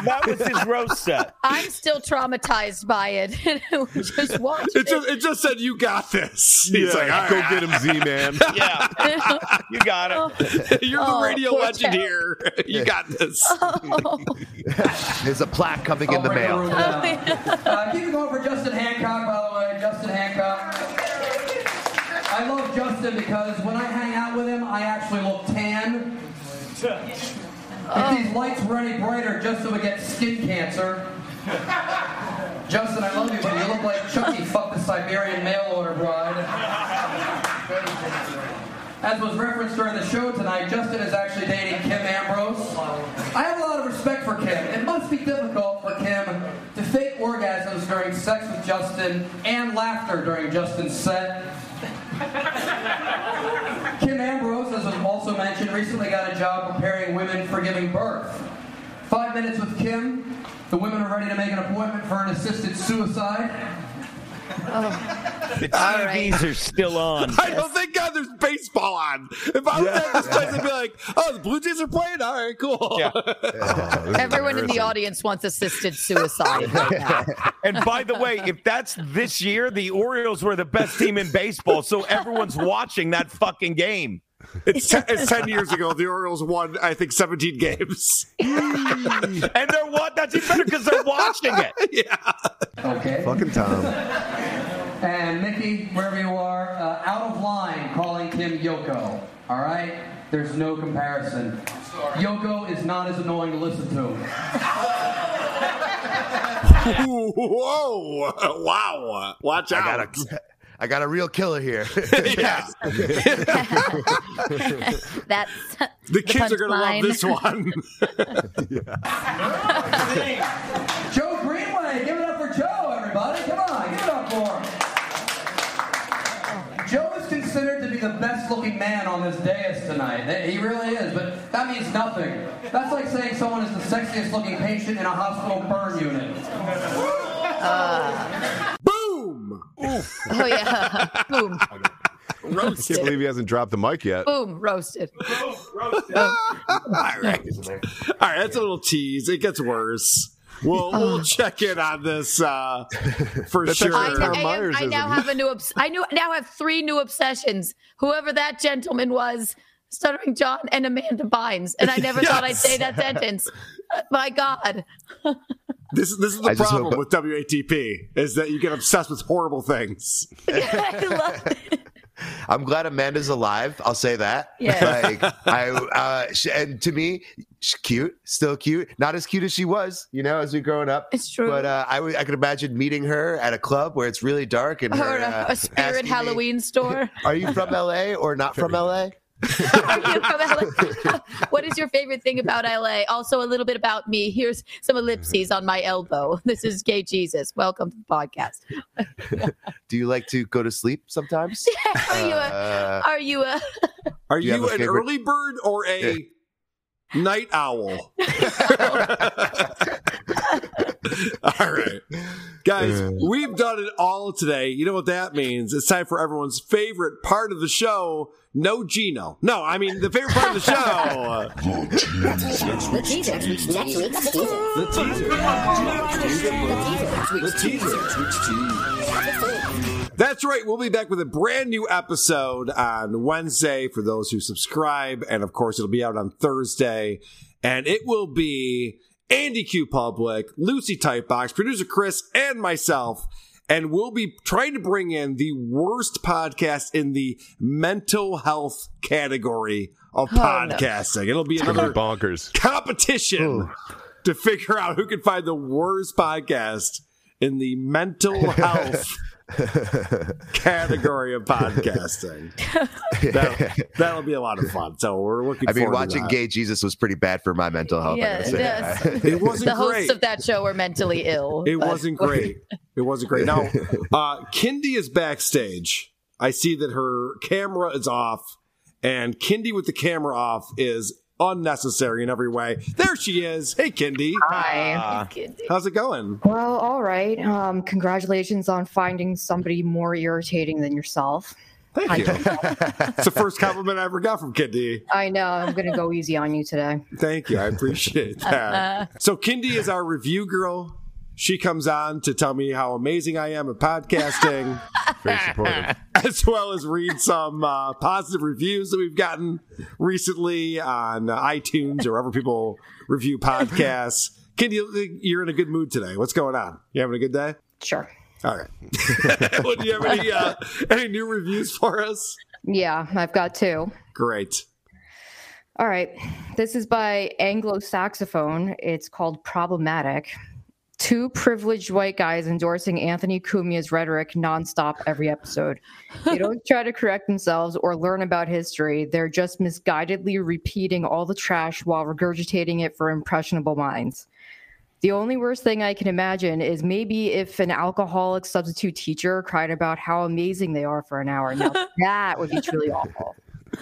[SPEAKER 7] That was his roast set.
[SPEAKER 11] I'm still traumatized by it. just watch
[SPEAKER 9] It just, it just said, "You got this." He's
[SPEAKER 6] Yeah,
[SPEAKER 9] like, "All
[SPEAKER 6] go get him, Z man.
[SPEAKER 7] Yeah, you got it.
[SPEAKER 9] You're the
[SPEAKER 11] Oh,
[SPEAKER 9] radio legend
[SPEAKER 11] Chad.
[SPEAKER 9] here. You got this.
[SPEAKER 10] There's a plaque coming in the mail.
[SPEAKER 21] room down. uh, keep it going for Justin Hancock, by the way. Justin Hancock. I love Justin because when I hang out with him, I actually look tan. If these lights were any brighter, Justin would get skin cancer. Justin, I love you, but you look like Chucky fucked the Siberian mail order bride. As was referenced during the show tonight, Justin is actually dating Kim Ambrose. I have a lot of respect for Kim. It must be difficult for Kim to fake orgasms during sex with Justin and laughter during Justin's set. Kim Ambrose, as was also mentioned, recently got a job preparing women for giving birth. Five minutes with Kim, the women are ready to make an appointment for an assisted suicide. Oh.
[SPEAKER 7] The TVs are still on.
[SPEAKER 9] I don't thank God there's baseball on. If I was at this place, I'd be like, "Oh, the Blue Jays are playing. All right, cool."
[SPEAKER 7] Yeah.
[SPEAKER 11] Oh, everyone in the audience wants assisted suicide. right.
[SPEAKER 7] And by the way, if that's this year, the Orioles were the best team in baseball, so everyone's watching that fucking game.
[SPEAKER 9] It's, ten, it's 10 years ago. The Orioles won, I think, 17 games.
[SPEAKER 7] And they're what? That's even better because they're watching it. yeah.
[SPEAKER 21] Okay.
[SPEAKER 6] Fucking Tom.
[SPEAKER 21] And Mickey, wherever you are, uh, out of line calling Kim Yoko. All right? There's no comparison. Yoko is not as annoying to listen to.
[SPEAKER 9] Whoa. Wow. Watch
[SPEAKER 10] I
[SPEAKER 9] out.
[SPEAKER 10] got a, I got a real killer here.
[SPEAKER 9] yeah.
[SPEAKER 11] That's
[SPEAKER 9] The kids are going to love this one.
[SPEAKER 21] Joe Greenway, give it up for Joe, everybody. Come on, give it up for him. Joe is considered to be the best looking man on this dais tonight. He really is, but that means nothing. That's like saying someone is the sexiest looking patient in a hospital burn unit. Uh.
[SPEAKER 9] Boom.
[SPEAKER 11] oh yeah, boom,
[SPEAKER 6] I can't believe he hasn't dropped the mic yet.
[SPEAKER 11] boom, roasted.
[SPEAKER 9] All right. All right. That's a little tease. It gets worse. We'll, we'll check in on this uh, for sure.
[SPEAKER 11] I, I, am-
[SPEAKER 6] Myers,
[SPEAKER 11] I now have a new. Obs- I knew, now have three new obsessions. Whoever that gentleman was, stuttering John and Amanda Bynes, and I never thought I'd say that sentence. Uh, My God,
[SPEAKER 9] This, is this is the
[SPEAKER 10] I
[SPEAKER 9] problem
[SPEAKER 10] hope-
[SPEAKER 9] with WATP is that you get obsessed with horrible things.
[SPEAKER 11] I love it.
[SPEAKER 10] I'm glad Amanda's alive. I'll say that.
[SPEAKER 11] Yeah.
[SPEAKER 10] Like I, uh, sh and to me, she's cute, still cute. Not as cute as she was, you know, as we growing up.
[SPEAKER 11] It's true.
[SPEAKER 10] But uh, I, would- I could imagine meeting her at a club where it's really dark and
[SPEAKER 11] Or
[SPEAKER 10] her,
[SPEAKER 11] a,
[SPEAKER 10] uh,
[SPEAKER 11] a spirit
[SPEAKER 10] asking me,
[SPEAKER 11] Halloween store.
[SPEAKER 10] Are you from LA or not from LA?
[SPEAKER 11] Are you from LA? what is your favorite thing about LA? Also, a little bit about me. Here's some ellipses on my elbow. This is Gay Jesus. Welcome to the podcast.
[SPEAKER 10] Do you like to go to sleep sometimes?
[SPEAKER 11] Are you a?
[SPEAKER 10] Uh,
[SPEAKER 11] Are you a?
[SPEAKER 9] Are
[SPEAKER 10] you
[SPEAKER 9] you, an
[SPEAKER 10] favorite-
[SPEAKER 9] early bird or a night owl? All right. Guys, uh. we've done it all today. You know what that means? It's time for everyone's favorite part of the show. No Geno. No, I mean the favorite part of the show.
[SPEAKER 5] The teaser. Next week's teaser.
[SPEAKER 9] The teaser. That's right. We'll be back with a brand new episode on Wednesday for those who subscribe. And of course, it'll be out on Thursday. And it will be Andy Q Public, Lucy Typebox, producer Chris, and myself. And we'll be trying to bring in the worst podcast in the mental health category of
[SPEAKER 6] Oh, no.
[SPEAKER 9] podcasting. It'll be
[SPEAKER 6] It's
[SPEAKER 9] another
[SPEAKER 6] be bonkers.
[SPEAKER 9] competition to figure out who can find the worst podcast in the mental health category of podcasting. That, that'll be a lot of fun. So we're looking.
[SPEAKER 10] I mean,
[SPEAKER 9] forward to
[SPEAKER 10] watching
[SPEAKER 9] that.
[SPEAKER 10] Gay Jesus was pretty bad for my mental health. I
[SPEAKER 11] Yeah, yes.
[SPEAKER 10] that.
[SPEAKER 9] It wasn't
[SPEAKER 11] the hosts of that show were mentally ill.
[SPEAKER 9] It
[SPEAKER 11] but-
[SPEAKER 9] wasn't great. It wasn't great. Now, uh, Kindy is backstage. I see that her camera is off, and Kindy with the camera off is unnecessary in every way. There she is. Hey, Kindy.
[SPEAKER 22] Hi.
[SPEAKER 9] How's it going?
[SPEAKER 22] Well, all right. Um, congratulations on finding somebody more irritating than yourself.
[SPEAKER 9] Thank you. it's the first compliment I ever got from Kindy.
[SPEAKER 22] I know. I'm going to go easy on you today.
[SPEAKER 9] Thank you. I appreciate that. so, Kindy is our review girl. She comes on to tell me how amazing I am at podcasting.
[SPEAKER 6] Very supportive.
[SPEAKER 9] As well as read some uh, positive reviews that we've gotten recently on iTunes or wherever people review podcasts. Kindy, you're in a good mood today. What's going on? You having a good day?
[SPEAKER 22] Sure.
[SPEAKER 9] All right. well, do you have any, uh, any new reviews for us?
[SPEAKER 22] Yeah, I've got two.
[SPEAKER 9] Great.
[SPEAKER 22] All right. This is by Anglo Saxophone. It's called Problematic. Two privileged white guys endorsing Anthony Cumia's rhetoric nonstop every episode. They don't try to correct themselves or learn about history. They're just misguidedly repeating all the trash while regurgitating it for impressionable minds. The only worst thing I can imagine is maybe if an alcoholic substitute teacher cried about how amazing they are for an hour. Now, that would be truly awful.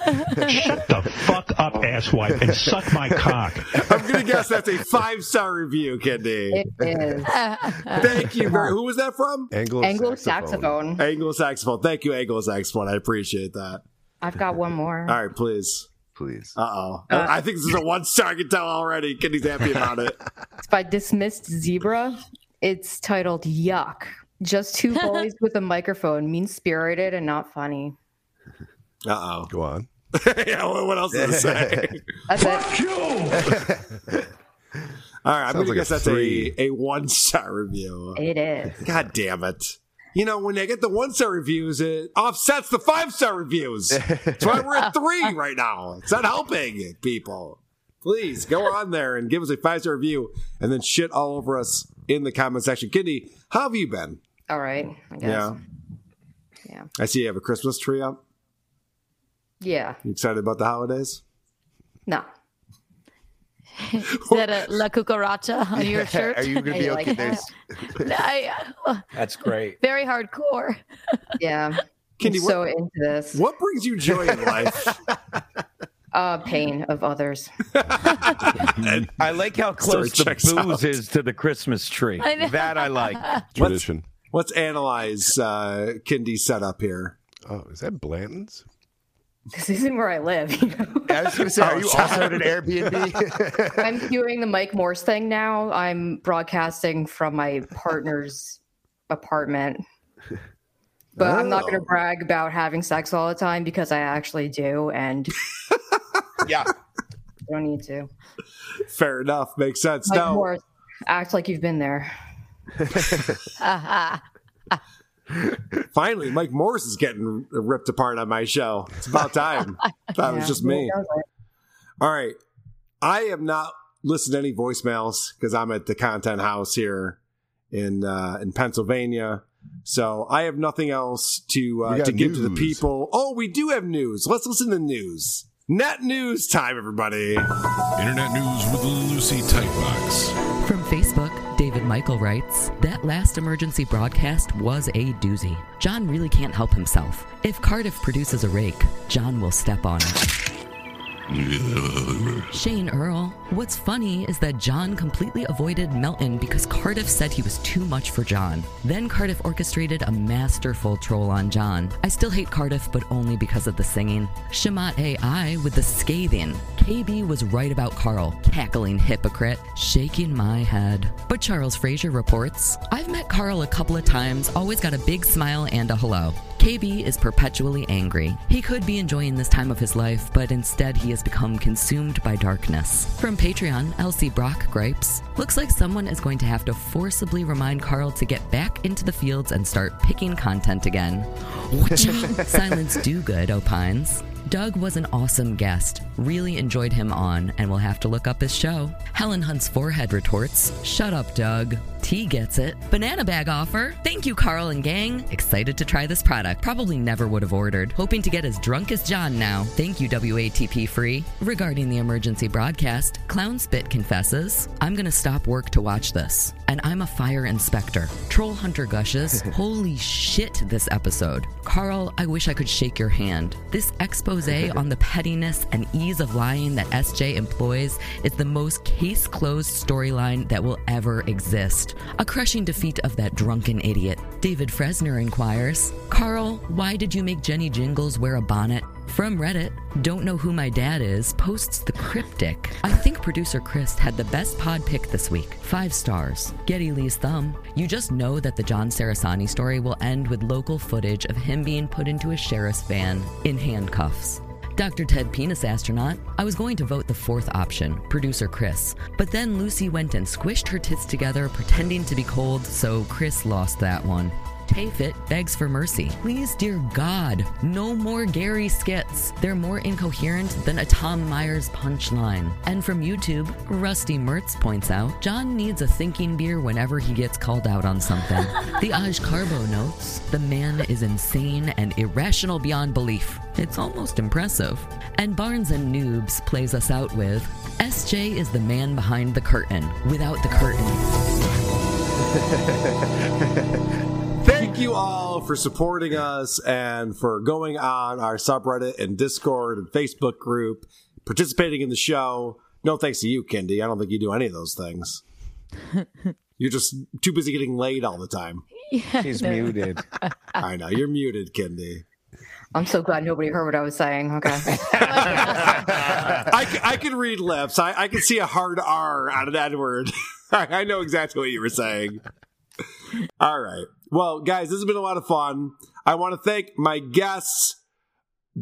[SPEAKER 23] Shut the fuck up, asswipe, and suck my cock.
[SPEAKER 9] I'm going to guess that's a five star review, Kindy.
[SPEAKER 22] It is.
[SPEAKER 9] Thank you very Who was that from?
[SPEAKER 6] Anglo,
[SPEAKER 22] Anglo saxophone.
[SPEAKER 9] Anglo saxophone. Thank you, Anglo saxophone. I appreciate that.
[SPEAKER 22] I've got one more.
[SPEAKER 9] All right, please.
[SPEAKER 10] Please.
[SPEAKER 9] Uh oh. I think this is a one star. I can tell already. Kindy's happy about it.
[SPEAKER 22] It's by Dismissed Zebra. It's titled Yuck. Just two boys with a microphone, mean spirited and not funny.
[SPEAKER 9] Uh oh.
[SPEAKER 6] Go on.
[SPEAKER 9] yeah, what what else does it say?
[SPEAKER 22] That's it.
[SPEAKER 9] All right, I'm
[SPEAKER 6] Sounds
[SPEAKER 9] going to
[SPEAKER 6] like a
[SPEAKER 9] guess that's
[SPEAKER 6] three.
[SPEAKER 9] a, a one star review.
[SPEAKER 22] It is.
[SPEAKER 9] God damn it. You know, when they get the one star reviews, it offsets the five star reviews. That's why we're at three right now. It's not helping people. Please go on there and give us a five star review and then shit all over us in the comment section. Kitty, how have you been?
[SPEAKER 22] All right. I guess.
[SPEAKER 9] Yeah.
[SPEAKER 22] Yeah.
[SPEAKER 9] I see you have a Christmas tree up.
[SPEAKER 22] Yeah.
[SPEAKER 9] You excited about the holidays?
[SPEAKER 22] No.
[SPEAKER 11] Is that a La Cucaracha on your shirt?
[SPEAKER 10] Are you gonna be okay?
[SPEAKER 22] like
[SPEAKER 10] There's
[SPEAKER 11] I, uh,
[SPEAKER 7] That's great.
[SPEAKER 11] very hardcore.
[SPEAKER 22] Yeah.
[SPEAKER 9] Kindy,
[SPEAKER 22] I'm
[SPEAKER 9] what-
[SPEAKER 22] so into this.
[SPEAKER 9] What brings you joy in life?
[SPEAKER 22] Uh, pain of others.
[SPEAKER 7] I like how close the booze
[SPEAKER 9] out.
[SPEAKER 7] is to the Christmas tree.
[SPEAKER 11] I know.
[SPEAKER 7] That I like.
[SPEAKER 6] Tradition.
[SPEAKER 9] Let's analyze uh, Kindy's setup here.
[SPEAKER 6] Oh, is that Blanton's?
[SPEAKER 22] This isn't where I live. You know?
[SPEAKER 10] I was gonna say, are you oh, also at an Airbnb?
[SPEAKER 22] I'm doing the Mike Morse thing now. I'm broadcasting from my partner's apartment. But I'm not going to
[SPEAKER 9] Oh.
[SPEAKER 22] brag about having sex all the time because I actually do, and
[SPEAKER 7] Yeah.
[SPEAKER 22] I don't need to.
[SPEAKER 9] Fair enough. Makes sense.
[SPEAKER 22] Mike
[SPEAKER 9] now,
[SPEAKER 22] Morse, act like you've been there.
[SPEAKER 9] Finally, Mike Morris is getting ripped apart on my show. It's about time. That was just me. All right. I have not listened to any voicemails because I'm at the content house here in uh, in Pennsylvania. So I have nothing else to uh, to give to the people. Oh, we do have news. Let's listen to news. Net news time, everybody.
[SPEAKER 24] Internet news with Lucy Tightbox.
[SPEAKER 25] From Facebook, David Michael writes That last emergency broadcast was a doozy. John really can't help himself. If Cardiff produces a rake, John will step on it. Shane Earl. What's funny is that John completely avoided Melton because Cardiff said he was too much for John. Then Cardiff orchestrated a masterful troll on John. I still hate Cardiff, but only because of the singing. Shamat AI with the scathing. KB was right about Carl, cackling hypocrite, shaking my head. But Charles Fraser reports I've met Carl a couple of times, always got a big smile and a hello. KB is perpetually angry. He could be enjoying this time of his life, but instead he has become consumed by darkness. From Patreon, Elsie Brock gripes Looks like someone is going to have to forcibly remind Carl to get back into the fields and start picking content again. Silence Do Good opines. Doug was an awesome guest. Really enjoyed him on, and we'll have to look up his show. Helen Hunt's forehead retorts, Shut up, Doug. T gets it. Banana bag offer. Thank you, Carl and gang. Excited to try this product. Probably never would have ordered. Hoping to get as drunk as John now. Thank you, WATP Free. Regarding the emergency broadcast, Clown Spit confesses, I'm gonna stop work to watch this. And I'm a fire inspector. Troll Hunter gushes, Holy shit, this episode. Carl, I wish I could shake your hand. This expose on the pettiness and ease of lying that SJ employs is the most case closed storyline that will ever exist. A crushing defeat of that drunken idiot. David Fresner inquires Carl, why did you make Jenny Jingles wear a bonnet? From Reddit, don't know who my dad is, posts the cryptic. I think producer Chris had the best pod pick this week. Five stars. Geddy Lee's thumb. You just know that the John Sarasani story will end with local footage of him being put into a sheriff's van in handcuffs. Dr. Ted Penis Astronaut, I was going to vote the fourth option, producer Chris, but then Lucy went and squished her tits together pretending to be cold, so Chris lost that one. Tayfit begs for mercy. Please, dear God, no more Gary skits. They're more incoherent than a Tom Myers punchline. And from YouTube, Rusty Mertz points out John needs a thinking beer whenever he gets called out on something. the Aj Carbo notes the man is insane and irrational beyond belief. It's almost impressive. And Barnes and Noobs plays us out with SJ is the man behind the curtain without the curtain.
[SPEAKER 9] Thank you all for supporting us and for going on our subreddit and Discord and Facebook group, participating in the show. No thanks to you, Kindy. I don't think you do any of those things. You're just too busy getting laid all the time.
[SPEAKER 22] Yeah.
[SPEAKER 7] She's muted.
[SPEAKER 9] I know. You're muted, Kindy.
[SPEAKER 22] I'm so glad nobody heard what I was saying. Okay.
[SPEAKER 9] I can read lips. I, I can see a hard R out of that word. I know exactly what you were saying. All right. Well, guys, this has been a lot of fun. I want to thank my guests.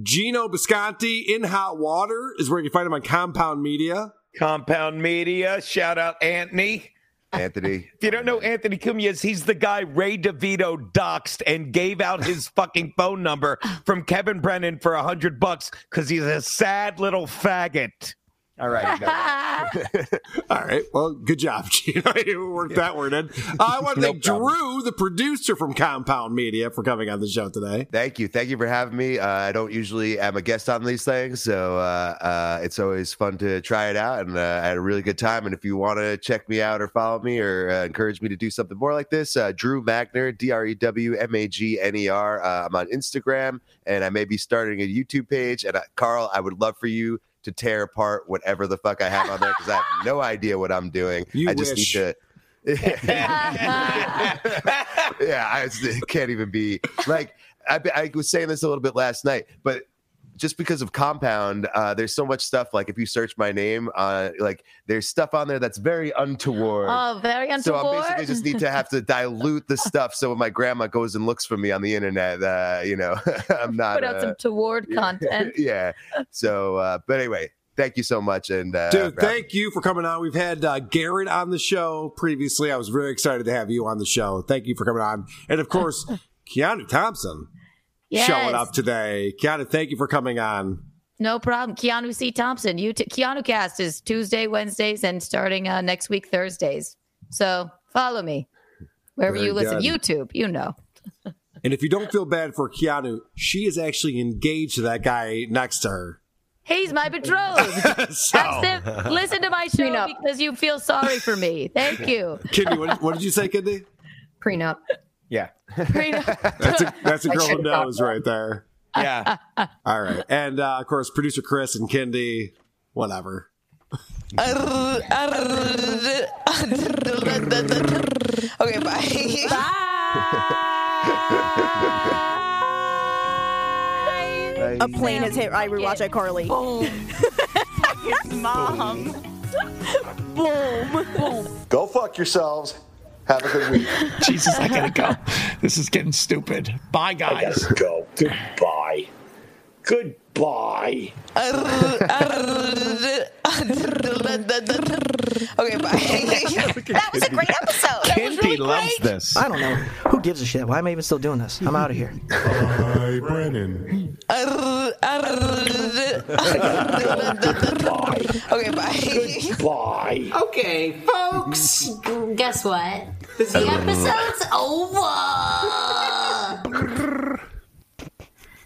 [SPEAKER 9] Geno Bisconte in Hot Water is where you can find him on Compound Media.
[SPEAKER 7] Compound Media. Shout out Anthony.
[SPEAKER 10] Anthony.
[SPEAKER 7] If you don't know Anthony Cumias, he's the guy Ray DeVito doxed and gave out his fucking phone number from Kevin Brennan for a hundred bucks because he's a sad little faggot. All right.
[SPEAKER 9] All right. Well, good job, Geno. You worked that word in. Uh, I want to
[SPEAKER 10] No
[SPEAKER 9] thank
[SPEAKER 10] problem.
[SPEAKER 9] Drew, the producer from Compound Media, for coming on the show today.
[SPEAKER 10] Thank you. Thank you for having me. Uh, I don't usually am a guest on these things, so uh, uh, it's always fun to try it out. And uh, I had a really good time. And if you want to check me out or follow me or uh, encourage me to do something more like this, uh, Drew Magner, D R E W M A G N E R. Uh, I'm on Instagram, and I may be starting a YouTube page. And uh, Carl, I would love for you to tear apart whatever the fuck I have on there because I have no idea what I'm doing.
[SPEAKER 9] You
[SPEAKER 10] I just
[SPEAKER 9] wish.
[SPEAKER 10] need to. yeah, I just- can't even be like I, I was saying this a little bit last night, but just because of compound, uh, there's so much stuff. Like if you search my name, uh, like there's stuff on there that's very untoward.
[SPEAKER 11] Oh, very untoward.
[SPEAKER 10] So I basically just need to have to dilute the stuff. So when my grandma goes and looks for me on the internet, uh, you know, I'm not.
[SPEAKER 11] Put out
[SPEAKER 10] uh,
[SPEAKER 11] some toward content.
[SPEAKER 10] yeah. So, uh, but anyway, thank you so much, and uh,
[SPEAKER 9] Dude, thank you for coming on. We've had uh, Garrett on the show previously. I was very excited to have you on the show. Thank you for coming on. And of course, Keanu Thompson
[SPEAKER 11] Yes.
[SPEAKER 9] showing up today. Keanu, thank you for coming on.
[SPEAKER 11] No problem. Keanu C. Thompson. You t- Keanu Cast is Tuesday, Wednesdays, and starting uh, next week Thursdays. So follow me wherever
[SPEAKER 9] Very
[SPEAKER 11] you listen.
[SPEAKER 9] good.
[SPEAKER 11] YouTube, you know.
[SPEAKER 9] And if you don't feel bad for Keanu, she is actually engaged to that guy next to her.
[SPEAKER 11] He's my betrothed.
[SPEAKER 9] So-
[SPEAKER 11] That's. Listen to my show because you feel sorry for me. Thank you.
[SPEAKER 9] Kidney, what, what did you say, Kidney?
[SPEAKER 22] Prenup.
[SPEAKER 7] Yeah.
[SPEAKER 9] That's a, that's a
[SPEAKER 22] I
[SPEAKER 9] girl who
[SPEAKER 22] should've
[SPEAKER 9] knows right there.
[SPEAKER 7] Yeah.
[SPEAKER 9] All right. And uh, of course, producer Chris and Kindy, whatever.
[SPEAKER 26] okay, bye. Bye.
[SPEAKER 27] A plane has hit I rewatch iCarly.
[SPEAKER 26] Mom.
[SPEAKER 27] Boom. Boom.
[SPEAKER 28] Go fuck yourselves. Have a good week.
[SPEAKER 23] Jesus, I gotta go. This is getting stupid. Bye, guys.
[SPEAKER 3] go. Goodbye. Goodbye.
[SPEAKER 26] okay, bye. that was a great episode. That was really great.
[SPEAKER 7] this.
[SPEAKER 29] I don't know. Who gives a shit? Why am I even still doing this? I'm out of here.
[SPEAKER 28] Bye, Brennan.
[SPEAKER 26] okay, bye.
[SPEAKER 3] Goodbye.
[SPEAKER 30] Okay, folks. Guess what? The episode's over.